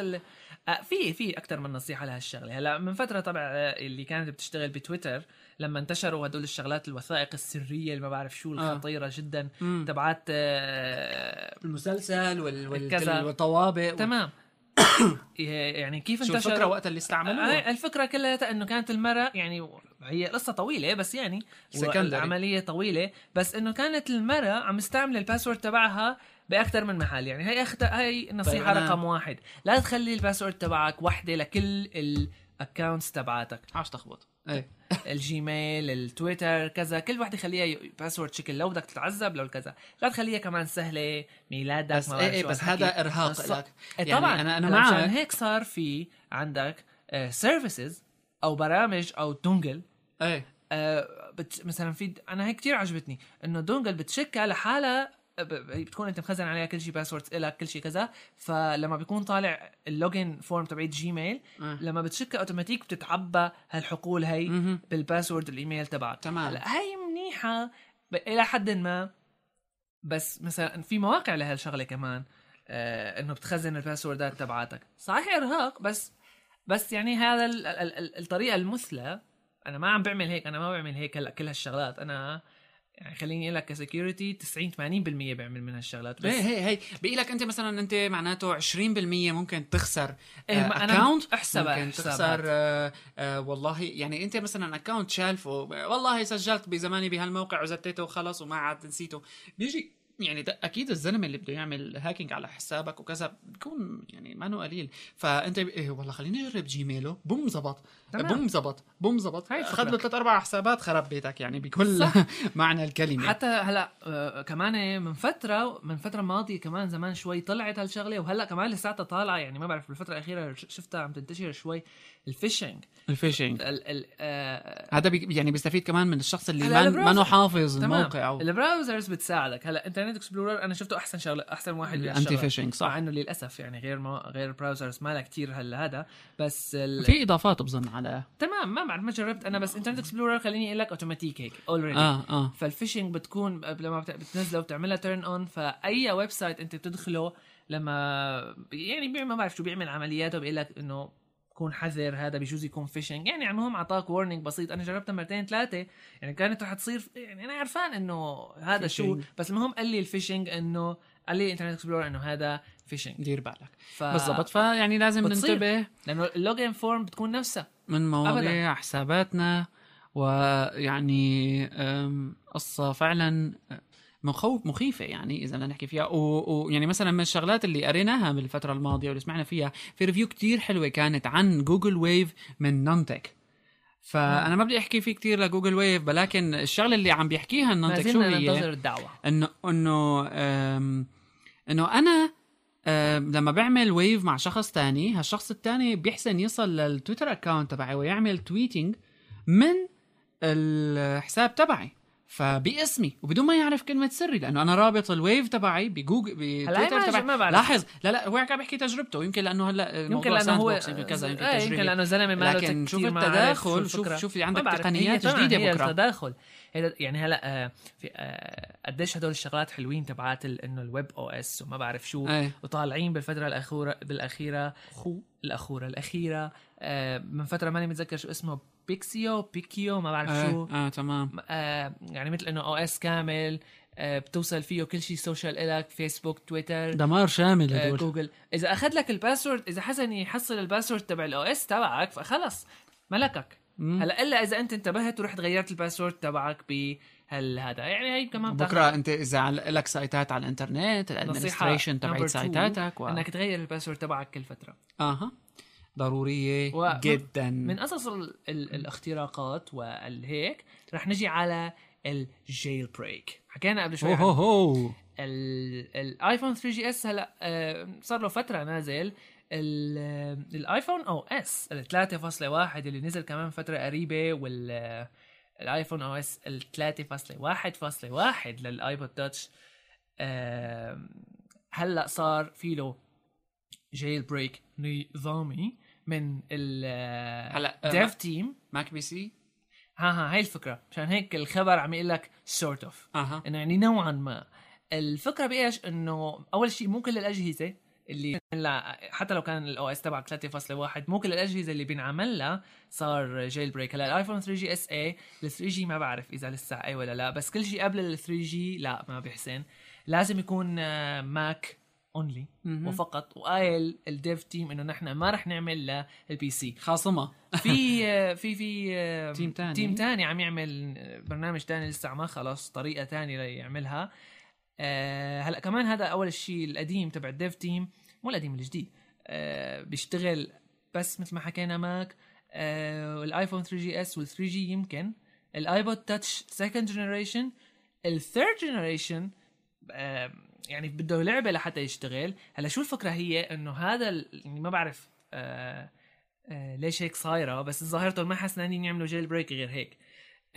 في في أكثر من نصيحة لهالشغله هلا من فترة طبعا آه، اللي كانت بتشتغل بتويتر لما انتشروا هدول الشغلات الوثائق السرية اللي ما بعرف شو آه. الخطيرة جدا مم. تبعت آه، المسلسل وال... والطوابق تمام يعني كيف شو انتشر الفكرة وقت اللي استعملوها آه، الفكرة كلها إنه كانت المرأة يعني هي قصة طويلة بس يعني. العملية طويلة بس إنه كانت المرأة عم تستعمل ال password تبعها باكثر من محل. يعني هي أخت... هي النصيحه طيب رقم واحد. لا تخلي ال password تبعك وحدة لكل ال accounts تبعاتك. عاش تخبط. إيه الجيميل التويتر كذا. كل وحده خليها password شكل. لو بدك تتعذب لو كذا. لا تخليها كمان سهلة. ميلادك بس ما إيه شو. بس. هذا إرهاق بس- لك إيه يعني طبعا. أنا أنا مشان معك هيك صار في عندك services أو برامج أو dongle. إيه. آه، بت مثلا في أنا هيك كتير عجبتني. إنه dongle بتشكها لحالها بتكون أنت مخزن عليها كل شيء passwords لك كل شيء كذا فلما بيكون طالع ال login form تبعت جيميل آه. لما بتشكها اوتوماتيك بتتعبى هالحقول هي. بال password الايميل تبعك تمام. هلا هي منيحة إلى حد ما بس مثلا في مواقع لهالشغلة كمان آه إنه بتخزن الباسوردات تبعاتك صحيح إرهاق بس بس يعني هذا ال ال ال الطريقة المثلى أنا ما عم بعمل هيك أنا ما بعمل هيك هلا كل هالشغلات أنا يعني خليني أقول لك ك security 90 80% بعمل من هالشغلات بس هي هي هي. بيقول لك أنت مثلا أنت معناته 20% ممكن تخسر إيه، ما account احسبها ممكن. تخسر آه آه والله يعني أنت مثلا account شالفه والله سجلت بزماني بهالموقع وزتيته وخلص وما عاد نسيته. بيجي يعني ده أكيد الزلمة اللي بده يعمل hacking على حسابك وكذا بيكون يعني ما قليل. فأنت ب... إيه والله خليني أجرب Gmail ه boom زبط تمام. boom زبط boom زبط. اخذ له. ثلاث أربع حسابات خرب بيتك يعني بكل. معنى الكلمة. حتى هلا آه كمان من فترة من فترة ماضية كمان زمان شوي طلعت هالشغلة وهلا كمان لساتها طالعة. يعني ما بعرف بالفترة الأخيرة شفتها عم تنتشر شوي. ال phishing. ال phishing. ال ال آه هذا بي يعني بيستفيد كمان من الشخص اللي ما ما حافظ تمام. الموقع أو ال browsers بتساعدك. هلا Internet Explorer أنا شفته أحسن شغلة أحسن واحد ال anti. phishing مع صح إنه للأسف يعني غير ما غير browsers ما لها كثير هلا هذا. بس ال... في إضافات بظن على تمام ما بعرف ما جربت أنا بس Internet Explorer خليني أقول لك اوتوماتيك هيك already آه آه. فال phishing بتكون لما بت- بتنزله وبتعملها turn on فأي website أنت بتدخله لما يعني بيعمل ما بعرف شو بيعمل عملياته بيقول لك إنه كون حذر هذا بيجوز يكون phishing يعني المهم أعطاك warning بسيط. أنا جربتها مرتين ثلاثة. يعني كانت رح تصير يعني أنا عرفان إنه هذا شو Phishing. بس المهم قال لي ال phishing إنه قال لي Internet Explorer إنه هذا phishing دير بالك. ف... بالضبط. فيعني لازم بتصير. ننتبه. لأنه ال login form بتكون نفسها. من مواضيع حساباتنا ويعني قصة فعلا مخوف مخيفة يعني إذا بدنا نحكي فيها. ويعني. يعني مثلا من الشغلات اللي قريناها بالفترة الماضية واللي سمعنا فيها في review كتير حلوة كانت عن Google Wave من نونتك فأنا ما بدي أحكي فيه كتير ل Google Wave ولكن الشغلة اللي عم بيحكيها ما النونتك شو هي ننتظر الدعوة. إنه إنه انه أنا أم، لما بعمل wave مع شخص تاني هالشخص التاني بيحسن يصل لل Twitter account تبعي ويعمل tweeting من الحساب تبعي فباسمي وبدون ما يعرف كلمة سري لأنه أنا رابط ال wave تبعي ب Google ب Twitter تبعي. ما بعرف. لاحظ لا لا هو عم بيحكي تجربته يمكن لأنه هلا يمكن لأنه هو يمكن كذا يمكن آه، يمكن لأنه زلمة ما لكن شوف التداخل شوف شوف عندك تقنيات جديدة بكرة. التداخل. هي يعني هلا آه، في آه، قديش هدول الشغلات حلوين تبعات إنه ال web OS وما بعرف شو. إيه. وطالعين بالفترة الاخيره بالأخيرة. خو. الأخورة الأخيرة. آه، من فترة ماني متذكر شو اسمه بيكسيو بيكيو ما بعرف آه, شو. آه تمام. يعني مثل إنه OS كامل بتوصل فيه كل شيء social إلك Facebook Twitter دمار شامل هدول. جوجل إذا أخذ لك ال password إذا حسن يحصل ال password تبع ال OS تبعك فخلص ملكك. هلا إلا إذا أنت انتبهت ورحت غيرت ال password تبعك بهال هذا يعني هي كمان بتاخد بكرة أنت إذا لك site ات على الإنترنت ال administration تبعت site اتك و... إنك تغير ال password تبعك كل فترة. آها. ضرورية و- جدا. من قصص ال... ال... الاختراقات والهيك رح نجي على ال jailbreak حكينا قبل شوي ال- ال iPhone 3 GS هلا آه، صار له فترة نازل. ال iPhone OS ال 3.1 اللي نزل كمان فترة قريبة وال آه، ال iPhone OS ال 3.1.1 لل iPod Touch آه، هلأ صار في له jailbreak نظامي من ال هلأ، آه، Dev Team Mac PC؟ ها ها هاي الفكرة. مشان هيك الخبر عم يقول لك sort of أها. إنه يعني نوعا ما. الفكرة بإيش؟ إنه أول شيء مو كل الأجهزة اللي لا حتى لو كان ال OS تبع 3.1 مو كل الأجهزة اللي بينعمل لها صار jailbreak هلا ال iPhone 3 GS اي ال 3 G ما بعرف إذا لسه اي ولا لا بس كل شيء قبل ال 3 G لا ما بيحسن. لازم يكون آه، Mac only. وفقط وقايل ال Dev Team إنه نحن ما رح نعمل لل PC خاصمة. في آه، في في team تاني. team تاني عم يعمل برنامج تاني لسه ما خلص طريقة تانية ليعملها. آه، هلا كمان هذا أول شيء القديم تبع ال Dev Team مو القديم الجديد. آه، بيشتغل بس مثل ما حكينا Mac آه، وال iPhone 3 GS وال 3 G يمكن ال iPod Touch second generation ال third generation يعني بده لعبة لحتى يشتغل. هلا شو الفكرة هي؟ إنه هذا يعني ما بعرف ليش هيك صايرة بس ظاهرته ما حسنانين يعملوا jailbreak غير هيك.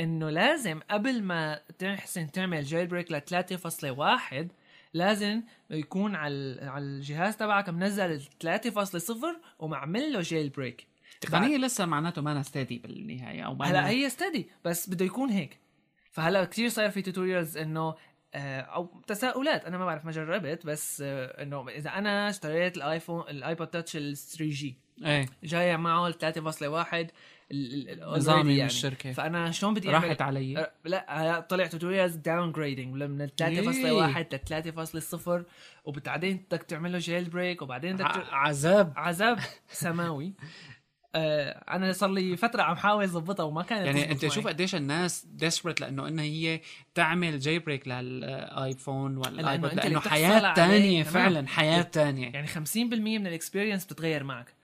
إنه لازم قبل ما تحسن تعمل jailbreak ل 3.1 لازم يكون على على الجهاز تبعك منزل 3.0 ومعمل له jailbreak تقنيه لسه معناته ما steady بالنهاية أو ما هلا هي steady بس بده يكون هيك. فهلا كثير صاير في tutorials إنه آه، أو تساؤلات. أنا ما بعرف ما جربت بس آه، إنه إذا أنا اشتريت ال iPhone ال iPod Touch ال 3 G إيه. جاي معه ال 3.1 ال- ال- ال- نظامي يعني. الشركة فأنا شلون بدي راحت علي. آه، لا طلع tutorials downgrading من ال 3.1 ل 3.0 وبعدين بدك تعمل له jailbreak وبعدين بدك ع- عذاب. عذاب سماوي. آه أنا صار لي فترة عم حاول أظبطها وما كانت يعني أنت. شوف قديش الناس desperate لأنه إنها هي تعمل jailbreak لل iPhone اللي لأنه بتحصل حياة تمام. فعلا حياة تانية. يعني 50% من ال experience بتتغير معك.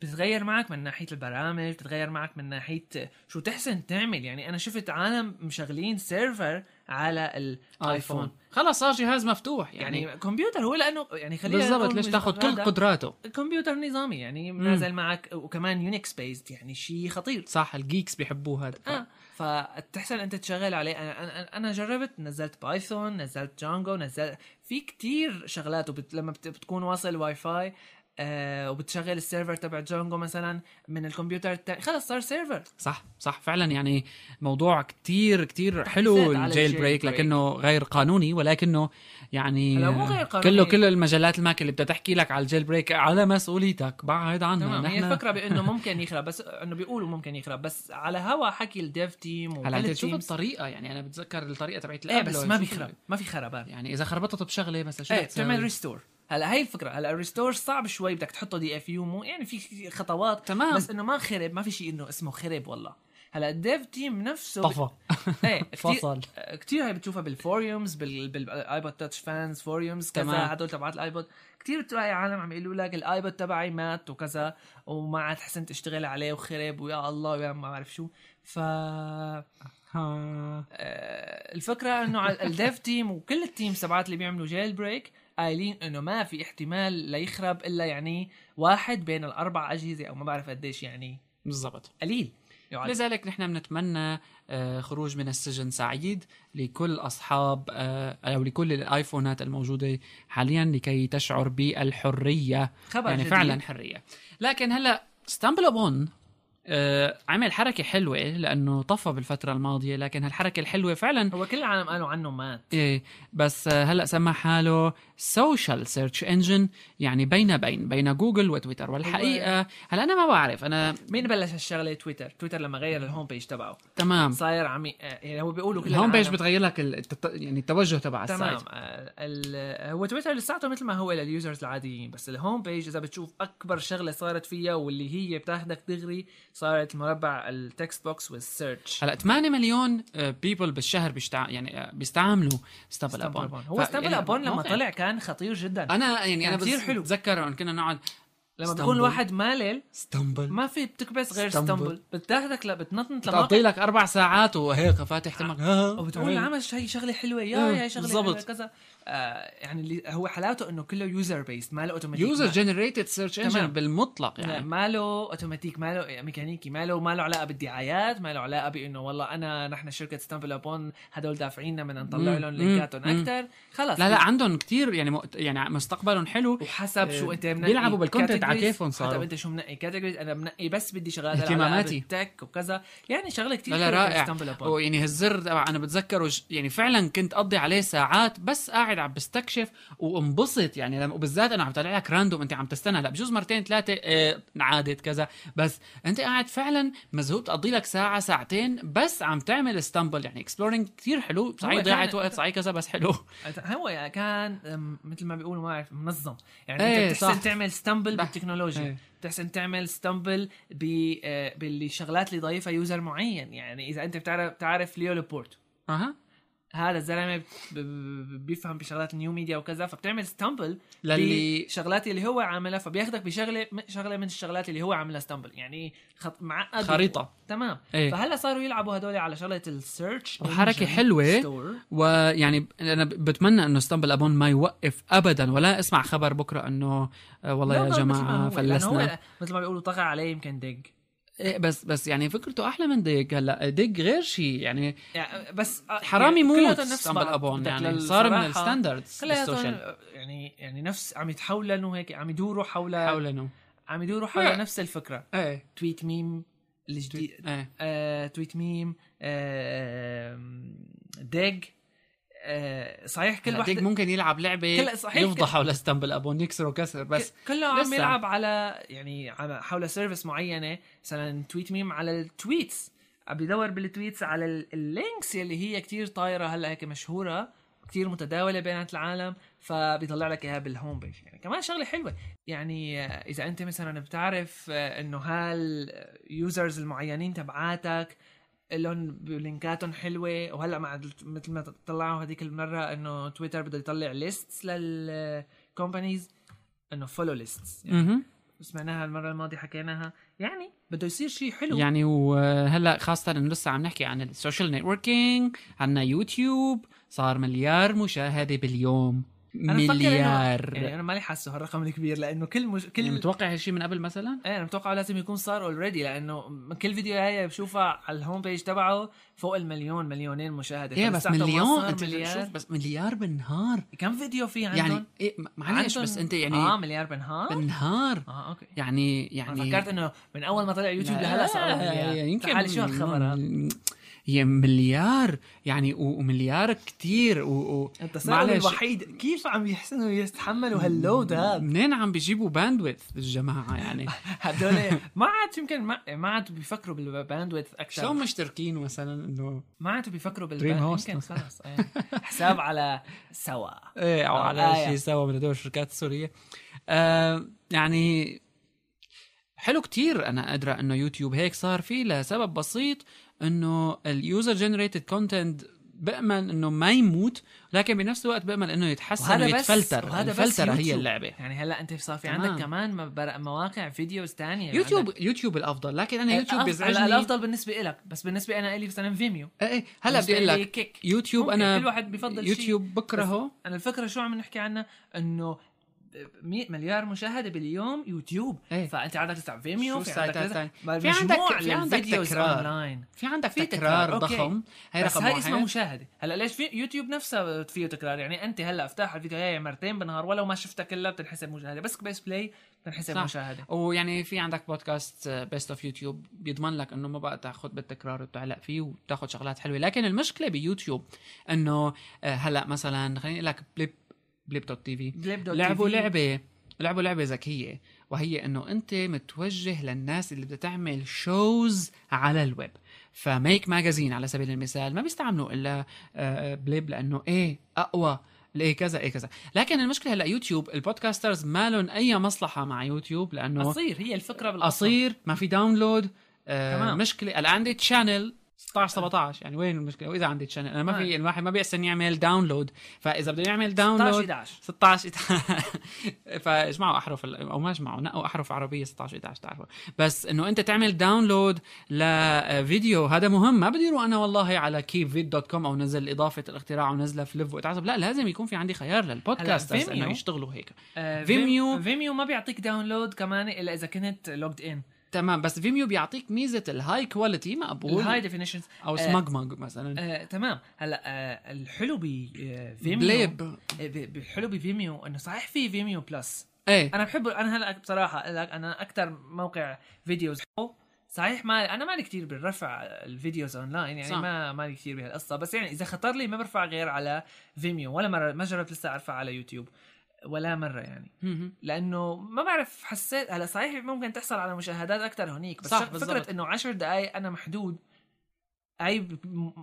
بتتغير معك من ناحية البرامج بتتغير معك من ناحية شو تحسن تعمل. يعني أنا شفت عالم مشغلين server على ال iPhone iPhone. خلص صار جهاز مفتوح. يعني, يعني, كمبيوتر هو لأنه يعني خلينا بالضبط ليش تاخذ كل قدراته. كمبيوتر نظامي يعني نازل معك وكمان Unix based يعني شيء خطير. صح ال geeks بيحبوه هذا. آه فتحسن أنت تشغل عليه. أنا أنا, جربت نزلت Python نزلت Django نزلت في كتير شغلات وبت... لما بت... بتكون واصل واي فاي آه وبتشغل ال server تبع Django مثلا من الكمبيوتر التاني خلص صار سيرفر صح صح فعلا يعني موضوع كتير كتير حلو ال jailbreak. لكنه غير قانوني ولكنه يعني مو غير قانوني. كله كل المجلات الماك اللي بدها تحكي لك على ال jailbreak على مسؤوليتك بعد عنها تمام هي الفكرة بأنه ممكن يخرب بس إنه بيقولوا ممكن يخرب بس على هوا حكي ال Dev Team هلا تشوف الطريقة يعني أنا بتذكر الطريقة تبعت إيه بس ما بيخرب ما في خربان يعني إذا خربطت بشغلة بس شو إيه؟ بتعمل restore هلا هي الفكرة هلا ال restore صعب شوي بدك تحطه DFU mode يعني في خطوات تمام. بس إنه ما خرب ما في شيء إنه اسمه خرب والله هلا ال Dev Team نفسه طفى إيه فصل كثير هي بتشوفها بال forums بال بال iPod touch fans forums كذا. هدول تبعات ال iPod كثير بتلاقي عالم عم يقولوا لك ال iPod تبعي مات وكذا وما عاد حسنت أشتغل عليه وخرب ويا الله ويا ما بعرف شو ف. آه، الفكرة إنه ال Dev Team وكل ال team تبعات اللي بيعملوا jailbreak قايلين إنه ما في احتمال ليخرب إلا يعني واحد بين الأربع أجهزة أو ما بعرف قديش يعني بالضبط قليل يقعد. لذلك نحن بنتمنى آه، خروج من السجن سعيد لكل أصحاب آه، أو لكل ال iPhone ات الموجودة حاليا لكي تشعر بالحرية خبر يعني جديد. فعلا حرية لكن هلأ StumbleUpon آه، عمل حركة حلوة لأنه طفى بالفترة الماضية لكن هالحركة الحلوة فعلا هو كل العالم قالوا عنه مات. إيه بس آه، هلأ سمى حاله social search engine يعني بين بين بين Google و Twitter. والحقيقة هلأ أنا ما بعرف أنا مين بلش هالشغلة؟ Twitter. Twitter لما غير ال home page تبعه. تمام. صاير عم آه، يعني هو بيقولوا كل ال home page بتغير لك التت... يعني التوجه تبع تمام. ال site آه، ال- هو تويتر لساته مثل ما هو لل users العاديين بس ال home page إذا بتشوف أكبر شغلة صارت فيها واللي هي بتاخدك دغري صارت مربع ال text box وال search. هلا 8 million people بالشهر بيشتع... يعني آه، بيستعملوا StumbleUpon هو StumbleUpon لما موقع. طلع كان خطير جدا. أنا يعني أنا بس حلو. بتذكر إن كنا نقعد لما. بيكون الواحد مالل stumble ما في بتكبس غير stumble. بتاخدك لا بتنطنط بتقضي لمواقع لك أربع ساعات وهيك فاتح تمك. وبتقول العمل هي شغلة حلوة. يا هي شغلة بالضبط. كذا. آه يعني اللي هو حلاوته إنه كله user based ما له automatic user generated search engine. بالمطلق يعني ما له اوتوماتيك ما له ميكانيكي ما له ما له علاقة بالدعايات ما له علاقة بإنه والله أنا نحن شركة StumbleUpon هدول دافعيننا بدنا نطلع. لهم. link اتهم. أكثر خلص لا لا عندهم كتير يعني م... يعني مستقبلهم حلو وحسب شو أنت منقي بيلعبوا بال content على. كيفهم صاروا. حسب أنت شو منقي categories أنا منقي بس بدي شغلات اهتماماتي. ال tech وكذا يعني شغلة كثير لا لا رائع ويعني هالزر أنا بتذكره يعني فعلا كنت أقضي عليه ساعات بس قاعد عم بستكشف وانبسط. يعني لما وبالذات أنا عم طلع لك random أنت عم تستنى. لا بجوز مرتين ثلاثة آه عادت كذا. بس أنت قاعد فعلا مزهوق تقضي لك ساعة ساعتين بس عم تعمل stumble يعني exploring كثير حلو. صحيح ضيعت كان- وقت صحيح كذا بس حلو. هو كان أم، مثل ما بيقولوا ما بعرف منظم. يعني إيه، انت بتحسن. تعمل stumble بالتكنولوجيا. إيه. بتحسن تعمل stumble آه، بالشغلات اللي ضايفها user معين. يعني إذا أنت بتعرف بتعرف Leo Laporte. أها. هذا الزلمة بيفهم بشغلات ال new media وكذا فبتعمل stumble للي شغلات اللي هو عاملها فبياخدك بشغلة شغلة من الشغلات اللي هو عاملها stumble يعني خط معقد. خريطة. تمام. إيه. فهلا صاروا يلعبوا هدول على شغلة ال search وحركة حلوة. ويعني أنا بتمنى إنه StumbleUpon ما يوقف ابدا ولا اسمع خبر بكرة إنه آه، والله يا جماعة فلسنا. مثل ما بيقولوا طغى عليه يمكن Digg. إيه بس بس يعني فكرته أحلى من ديج هلأ ديج غير شيء يعني يعني بس حرام يموت نفس بعض. ابون يعني صار من الستاندردز بالسوشيال. يعني يعني نفس عم يتحولنوا هيك عم يدوروا حول, حول انه عم يدوروا حول إيه. نفس الفكرة. إيه. تويت ميم الجديد إيه. آه، تويت ميم آه، ديج آه، صحيح كل واحد ممكن يلعب لعبة كل- صحيح يفضح كل- حول ستامبل ابون يكسره كسر بس كله عم. يلعب على يعني حول service معينة. مثلا Tweetmeme على ال tweets عم بيدور بال tweets على ال- ال links اللي هي كتير طايرة هلأ هيك مشهورة كتير متداولة بينات العالم فبيطلع لك إياها بال home page يعني كمان شغلة حلوة. يعني آه، إذا أنت مثلا بتعرف آه، إنه هال users المعينين تبعاتك لهم link اتهم حلوة وهلأ مع مثل ما طلعوا هذيك المرة إنه تويتر بده يطلع lists لل companies إنه follow lists يعني. سمعناها المرة الماضية حكيناها. يعني بده يصير شيء حلو. يعني وهلا خاصة إنه لسه عم نحكي عن ال social networking عنا يوتيوب صار مليار مشاهدة باليوم. مليار. يعني أنا مالي حاسه هالرقم الكبير لأنه كل مش... كل يعني متوقع هالشيء من قبل مثلا؟ إيه أنا متوقع لازم يكون صار already لأنه كل فيديو هاي بشوفها على ال home page تبعه فوق المليون مليونين مشاهدة. إيه بس مليون أنت مليار. شوف بس مليار بالنهار. كم فيديو في عندهم؟ يعني إيه معلش بس عندهم- أنت يعني آه مليار بالنهار؟ بالنهار. آه okay. يعني يعني فكرت إنه من أول ما طلع يوتيوب لهلا صار مليار. يمكن تعال شو هالخبر هي مليار يعني ومليار كتير و... و... معلش. الوحيد كيف عم يحسنوا يتحملوا هال load هذا منين عم بيجيبوا bandwidth الجماعة يعني هدول ما عاد يمكن ما, ما عاد بيفكروا بال bandwidth أكثر شلون مشتركين مثلا إنه ما عاد بيفكروا بال bandwidth يمكن. خلص إيه. حساب على سوا إيه أو أو على آية. شيء سوا من هدول الشركات السورية آه يعني حلو كتير أنا أدرى إنه يوتيوب هيك صار فيه لسبب بسيط إنه ال user generated content بامن إنه ما يموت لكن بنفس الوقت بامن إنه يتحسن ويتفلتر وهذا الفلتره هي. اللعبة. يعني هلأ أنت صار في. عندك كمان مواقع videos تانية. يوتيوب يوتيوب الأفضل. لكن أنا يوتيوب بيزعجني. الأفضل بالنسبة لك بس بالنسبة أنا إلي مثلا فيميو إيه إيه، هلأ بدي أقول لك يوتيوب أنا كل واحد بيفضل شيء. يوتيوب بكرهه. أنا الفكرة شو عم نحكي عنها؟ إنه 100 مليار مشاهدة باليوم يوتيوب. إيه. فأنت عندك تستعمل فيميو في عندك الثانية؟ في عندك- في عندك تكرار. اونلاين في عندك في تكرار. ضخم. هي بس رقم هاي اسمها مشاهدة. هلا ليش في يوتيوب نفسها فيه تكرار؟ يعني أنت هلا افتح الفيديو هاي مرتين بالنهار ولو ما شفتها كلها بتنحسب مشاهدة. بس بس play بتنحسب صح. مشاهدة. ويعني في عندك podcast best of يوتيوب. بيضمن لك إنه ما بقى تاخذ بالتكرار وتعلق فيه وتاخذ شغلات حلوة. لكن المشكلة بيوتيوب إنه آه، هلا مثلا خليني أقول لك بليب بليب دوت تي في. لعبوا. لعبة لعبوا لعبة ذكية وهي إنه أنت متوجه للناس اللي بدها تعمل shows على الويب. فميك ماجازين على سبيل المثال ما بيستعملوا إلا آه، بليب لأنه إيه أقوى إيه كذا إيه كذا. لكن المشكلة هلأ يوتيوب البودكاسترز ما لهم أي مصلحة مع يوتيوب لأنه قصير هي الفكرة بالأصل. قصير ما في داونلود آه. مشكلة. هلا عندي تشانل 16 17 يعني وين المشكلة؟ وإذا عندي تشانل أنا ما في آه. الواحد ما بيحسن يعمل داونلود فإذا بده يعمل 16 داونلود 11 16 فاجمعوا أحرف أو ما اجمعوا نقوا أحرف عربية 16 11 تعرفوا. بس إنه أنت تعمل داونلود لفيديو هذا مهم. ما بدي أروح أنا والله على كيفيد دوت كوم أو نزل إضافة الاختراع ونزلها في ليف واتعصب لا لازم يكون في عندي خيار لل podcasters فيميو. إنه يشتغلوا هيك. آه، فيميو. فيم- فيميو ما بيعطيك download كمان إلا إذا كنت logged in تمام بس فيميو بيعطيك ميزة ال high quality مقبول ال high definitions أو سمجمج مثلا. آه، تمام. هلا آه، الحلو بفيميو بليب آه، الحلو بفيميو إنه صحيح في فيميو بلس إيه. أنا بحب أنا هلا بصراحة لك أنا أكثر موقع videos. صحيح ما أنا مالي كتير بالرفع ال videos online يعني صح. ما مالي كتير بهالقصة. بس يعني إذا خطر لي ما برفع غير على فيميو ولا مرة ما جربت لسه أرفع على يوتيوب. ولا مرة يعني. لأنه ما بعرف حسيت هلا صحيح ممكن تحصل على مشاهدات أكثر هونيك بس صح،. فكرة إنه 10 دقائق أنا محدود أي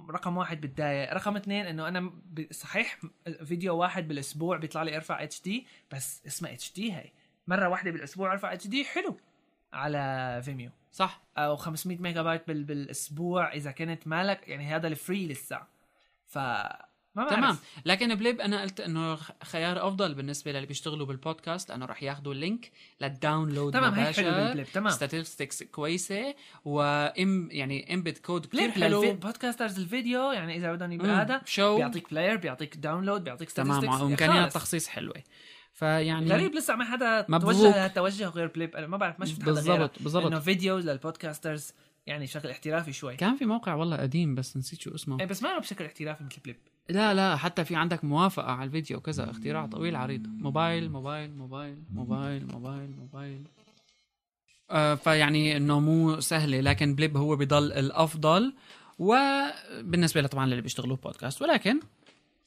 رقم واحد بتضايق. رقم اثنين إنه أنا صحيح فيديو واحد بالأسبوع بيطلع لي أرفع HD بس اسمها HD هي. مرة واحدة بالأسبوع أرفع HD حلو. على فيميو صح. أو 500 ميجا بايت بال- بالأسبوع إذا كنت مالك يعني هذا ال free لسه. ف ما. تمام لكن بليب أنا قلت إنه خيار أفضل بالنسبة للي بيشتغلوا بالبودكاست لأنه رح ياخذوا ال link لل download تمام هي مباشر حلو بالبليب تمام statistics كويسة وام يعني embed code كثير حلو podcasters الفيديو يعني إذا بدهم. يبقى هذا شو بيعطيك player بيعطيك download بيعطيك تمام statistics. وإمكانيات. تخصيص حلوة فيعني غريب لسه ما حدا مبروك. توجه لهالتوجه غير بليب أنا ما بعرف ما شفت حدا بالضبط بالضبط إنه videos لل podcasters يعني بشكل احترافي شوي. كان في موقع والله قديم بس نسيت شو اسمه. إيه بس ما له بشكل احترافي مثل بليب. لا لا حتى في عندك موافقة على الفيديو كذا اختراع طويل عريض. موبايل موبايل موبايل موبايل موبايل موبايل. آه فيعني إنه مو سهلة لكن بليب هو بضل الأفضل. وبالنسبة طبعا للي بيشتغلوا بودكاست. ولكن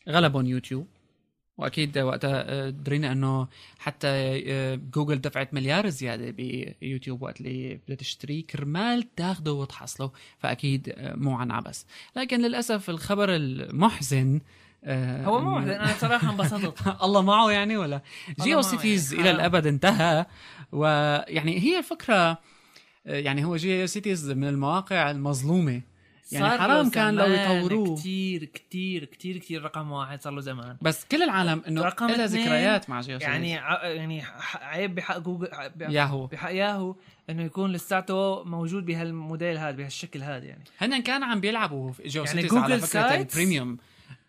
غلبهم يوتيوب. وأكيد وقتها آه، درينا إنه حتى آه، جوجل دفعت مليار زيادة بيوتيوب وقت اللي بدها تشتري كرمال تاخده وتحصله فأكيد آه، مو عن عبس لكن للأسف الخبر المحزن هو مو محزن أنا بصراحه انبسطت الله معه يعني ولا جيو سيتيز يعني. إلى. الأبد انتهى ويعني هي الفكرة يعني هو جيو سيتيز من المواقع المظلومة يعني حرام كان لو يطوروه. كتير كتير كتير كتير رقم واحد صار له زمان. بس كل العالم إنه رقم لها ذكريات مع جيو يعني يعني عيب بحق جوجل بحق- ياهو بحق ياهو إنه يكون لساته موجود بهالموديل هذا بهالشكل هذا يعني. هن كان عم بيلعبوا في جيو يعني سيتيز على جوجل فكرة؟ ال premium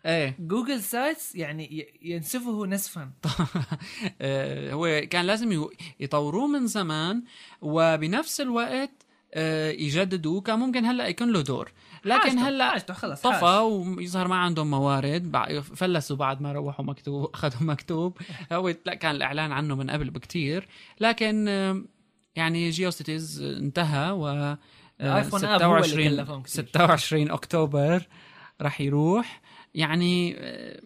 إيه. جوجل سايتس يعني ينسفه نسفا. آه، هو كان لازم يطوروه من زمان وبنفس الوقت آه، يجددوه. كان ممكن هلأ يكون له دور. لكن حاجته- هلا حاجته خلص طفى. ويظهر ما عندهم موارد فلسوا بعد ما روحوا مكتوب أخذوا مكتوب هو لا كان الإعلان عنه من قبل بكتير لكن يعني جيو سيتيز انتهى و آه، الآيفون app هو اللي كلفهم كتير. 26 أكتوبر راح يروح يعني آه،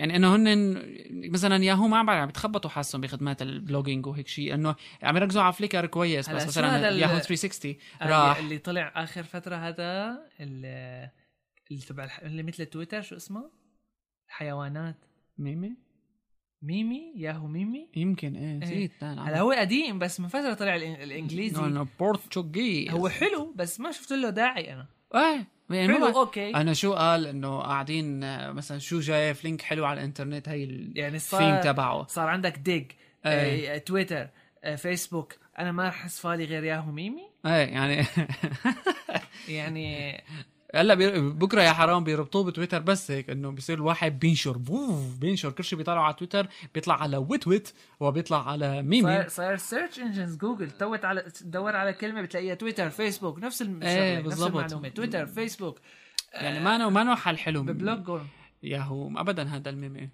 يعني إنه هن مثلا ياهو ما عم عم بتخبطوا حاسهم بخدمات ال blogging وهيك شيء إنه عم يركزوا على فليكر كويس بس مثلا ياهو 360 آه، راح اللي طلع آخر فترة هذا اللي تبع. اللي مثل تويتر شو اسمه؟ الحيوانات ميمي ميمي ياهو ميمي يمكن إيه إيه. نسيت أنا. هلا هو قديم بس من فترة طلع الإنجليزي انه بورتوغيز هو حلو بس ما شفت له داعي أنا إيه يعني حلو أوكي. أنا شو قال؟ إنه قاعدين آه، مثلا شو جاي لينك حلو على الإنترنت؟ هي الثيم يعني صار تبعه. صار عندك ديج إيه. آه، تويتر آه، فيسبوك. أنا ما أحس فالي غير ياهو ميمي. إيه يعني يعني هلا بي- بكره يا حرام بيربطوه بتويتر بس هيك انه بيصير الواحد بينشر بوف بينشر كل شيء بيطلعوا على تويتر بيطلع على ويت ويت وبيطلع على ميمي صار صار سيرش انجنز جوجل توت على تدور على كلمة بتلاقيها تويتر فيسبوك نفس الشغله إيه، نفس. المعلومة تويتر فيسبوك. يعني ما نو ما نو حل حلو. ببلوج ياهو ابدا هذا الميمي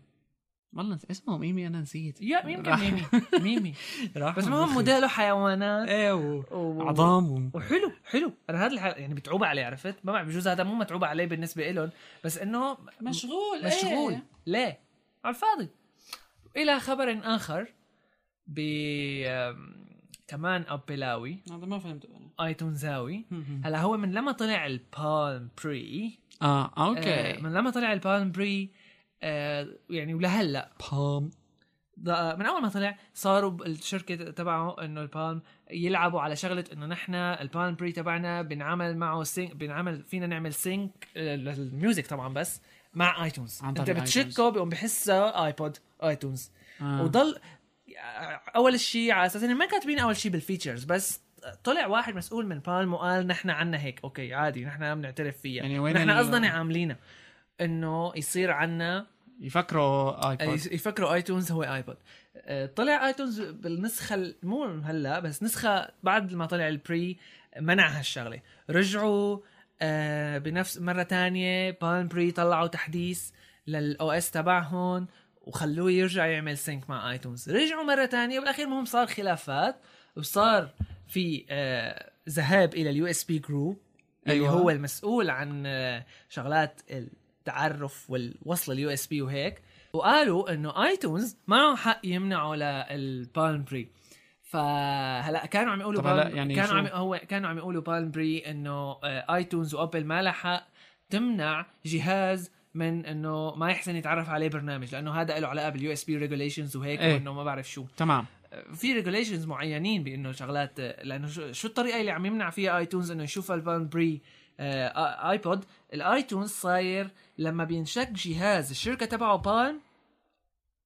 والله اسمه ميمي أنا نسيت. يا يمكن راح- ميمي. ميمي. راح بس المهم. موديله حيوانات إيه و- و- عظام و... وحلو حلو. أنا هذا الح... يعني بتعوب عليه عرفت؟ ما بعرف بجوز هذا مو متعوب عليه بالنسبة لهم بس إنه مشغول مشغول. إيه. ليه؟ على الفاضي. إلى خبر آخر ب كمان ابلاوي هذا ما فهمته أنا. آيتونزاوي. هلا هو من لما طلع البالم بري. آه آه أوكي من لما طلع البالم بري آه يعني ولهلا. بام ض- من أول ما طلع صاروا الشركة تبعه إنه البالم يلعبوا على شغلة إنه نحن البالم بري تبعنا بنعمل معه sync بنعمل فينا نعمل sync آه، لل music طبعا بس مع ايتونز عن أنت بتشكه بيقوم بحسه ايبود ايتونز آه. وضل أول شيء على أساس إنه ما كاتبين أول شيء بال features بس طلع واحد مسؤول من بالم وقال نحن عنا هيك. okay عادي نحن بنعترف فيها. يعني وين نحن قصدنا عاملينها إنه يصير عنا يفكروا ايبود يفكروا آيتونز هو ايبود آه، طلع آيتونز بالنسخة ال- مو هلا بس نسخة بعد ما طلع البري منع هالشغله رجعوا آه، بنفس مرة تانية بالم بري طلعوا تحديث لل OS تبعهم وخلوه يرجع يعمل sync مع آيتونز. رجعوا مرة تانية وبالأخير المهم صار خلافات. وصار في آه، ذهاب إلى ال USB group اللي أيوة. هو المسؤول عن آه، شغلات التعرف والوصل ال USB وهيك. وقالوا إنه ايتونز معه حق يمنعوا للبالم بري فهلأ كانوا عم يقولوا بالم يعني كانوا شو؟ عم هو كانوا عم يقولوا بالم بري إنه آه، ايتونز وأبل ما لها حق تمنع جهاز من إنه ما يحسن يتعرف عليه برنامج لأنه هذا له علاقة بال USB regulations وهيك إيه. وإنه ما بعرف شو. تمام. في regulations معينين بإنه شغلات لأنه شو, الطريقة اللي عم يمنع فيها ايتونز إنه يشوف البالم بري آه ايبود الايتونز صاير لما بينشك جهاز الشركة تبعه بالم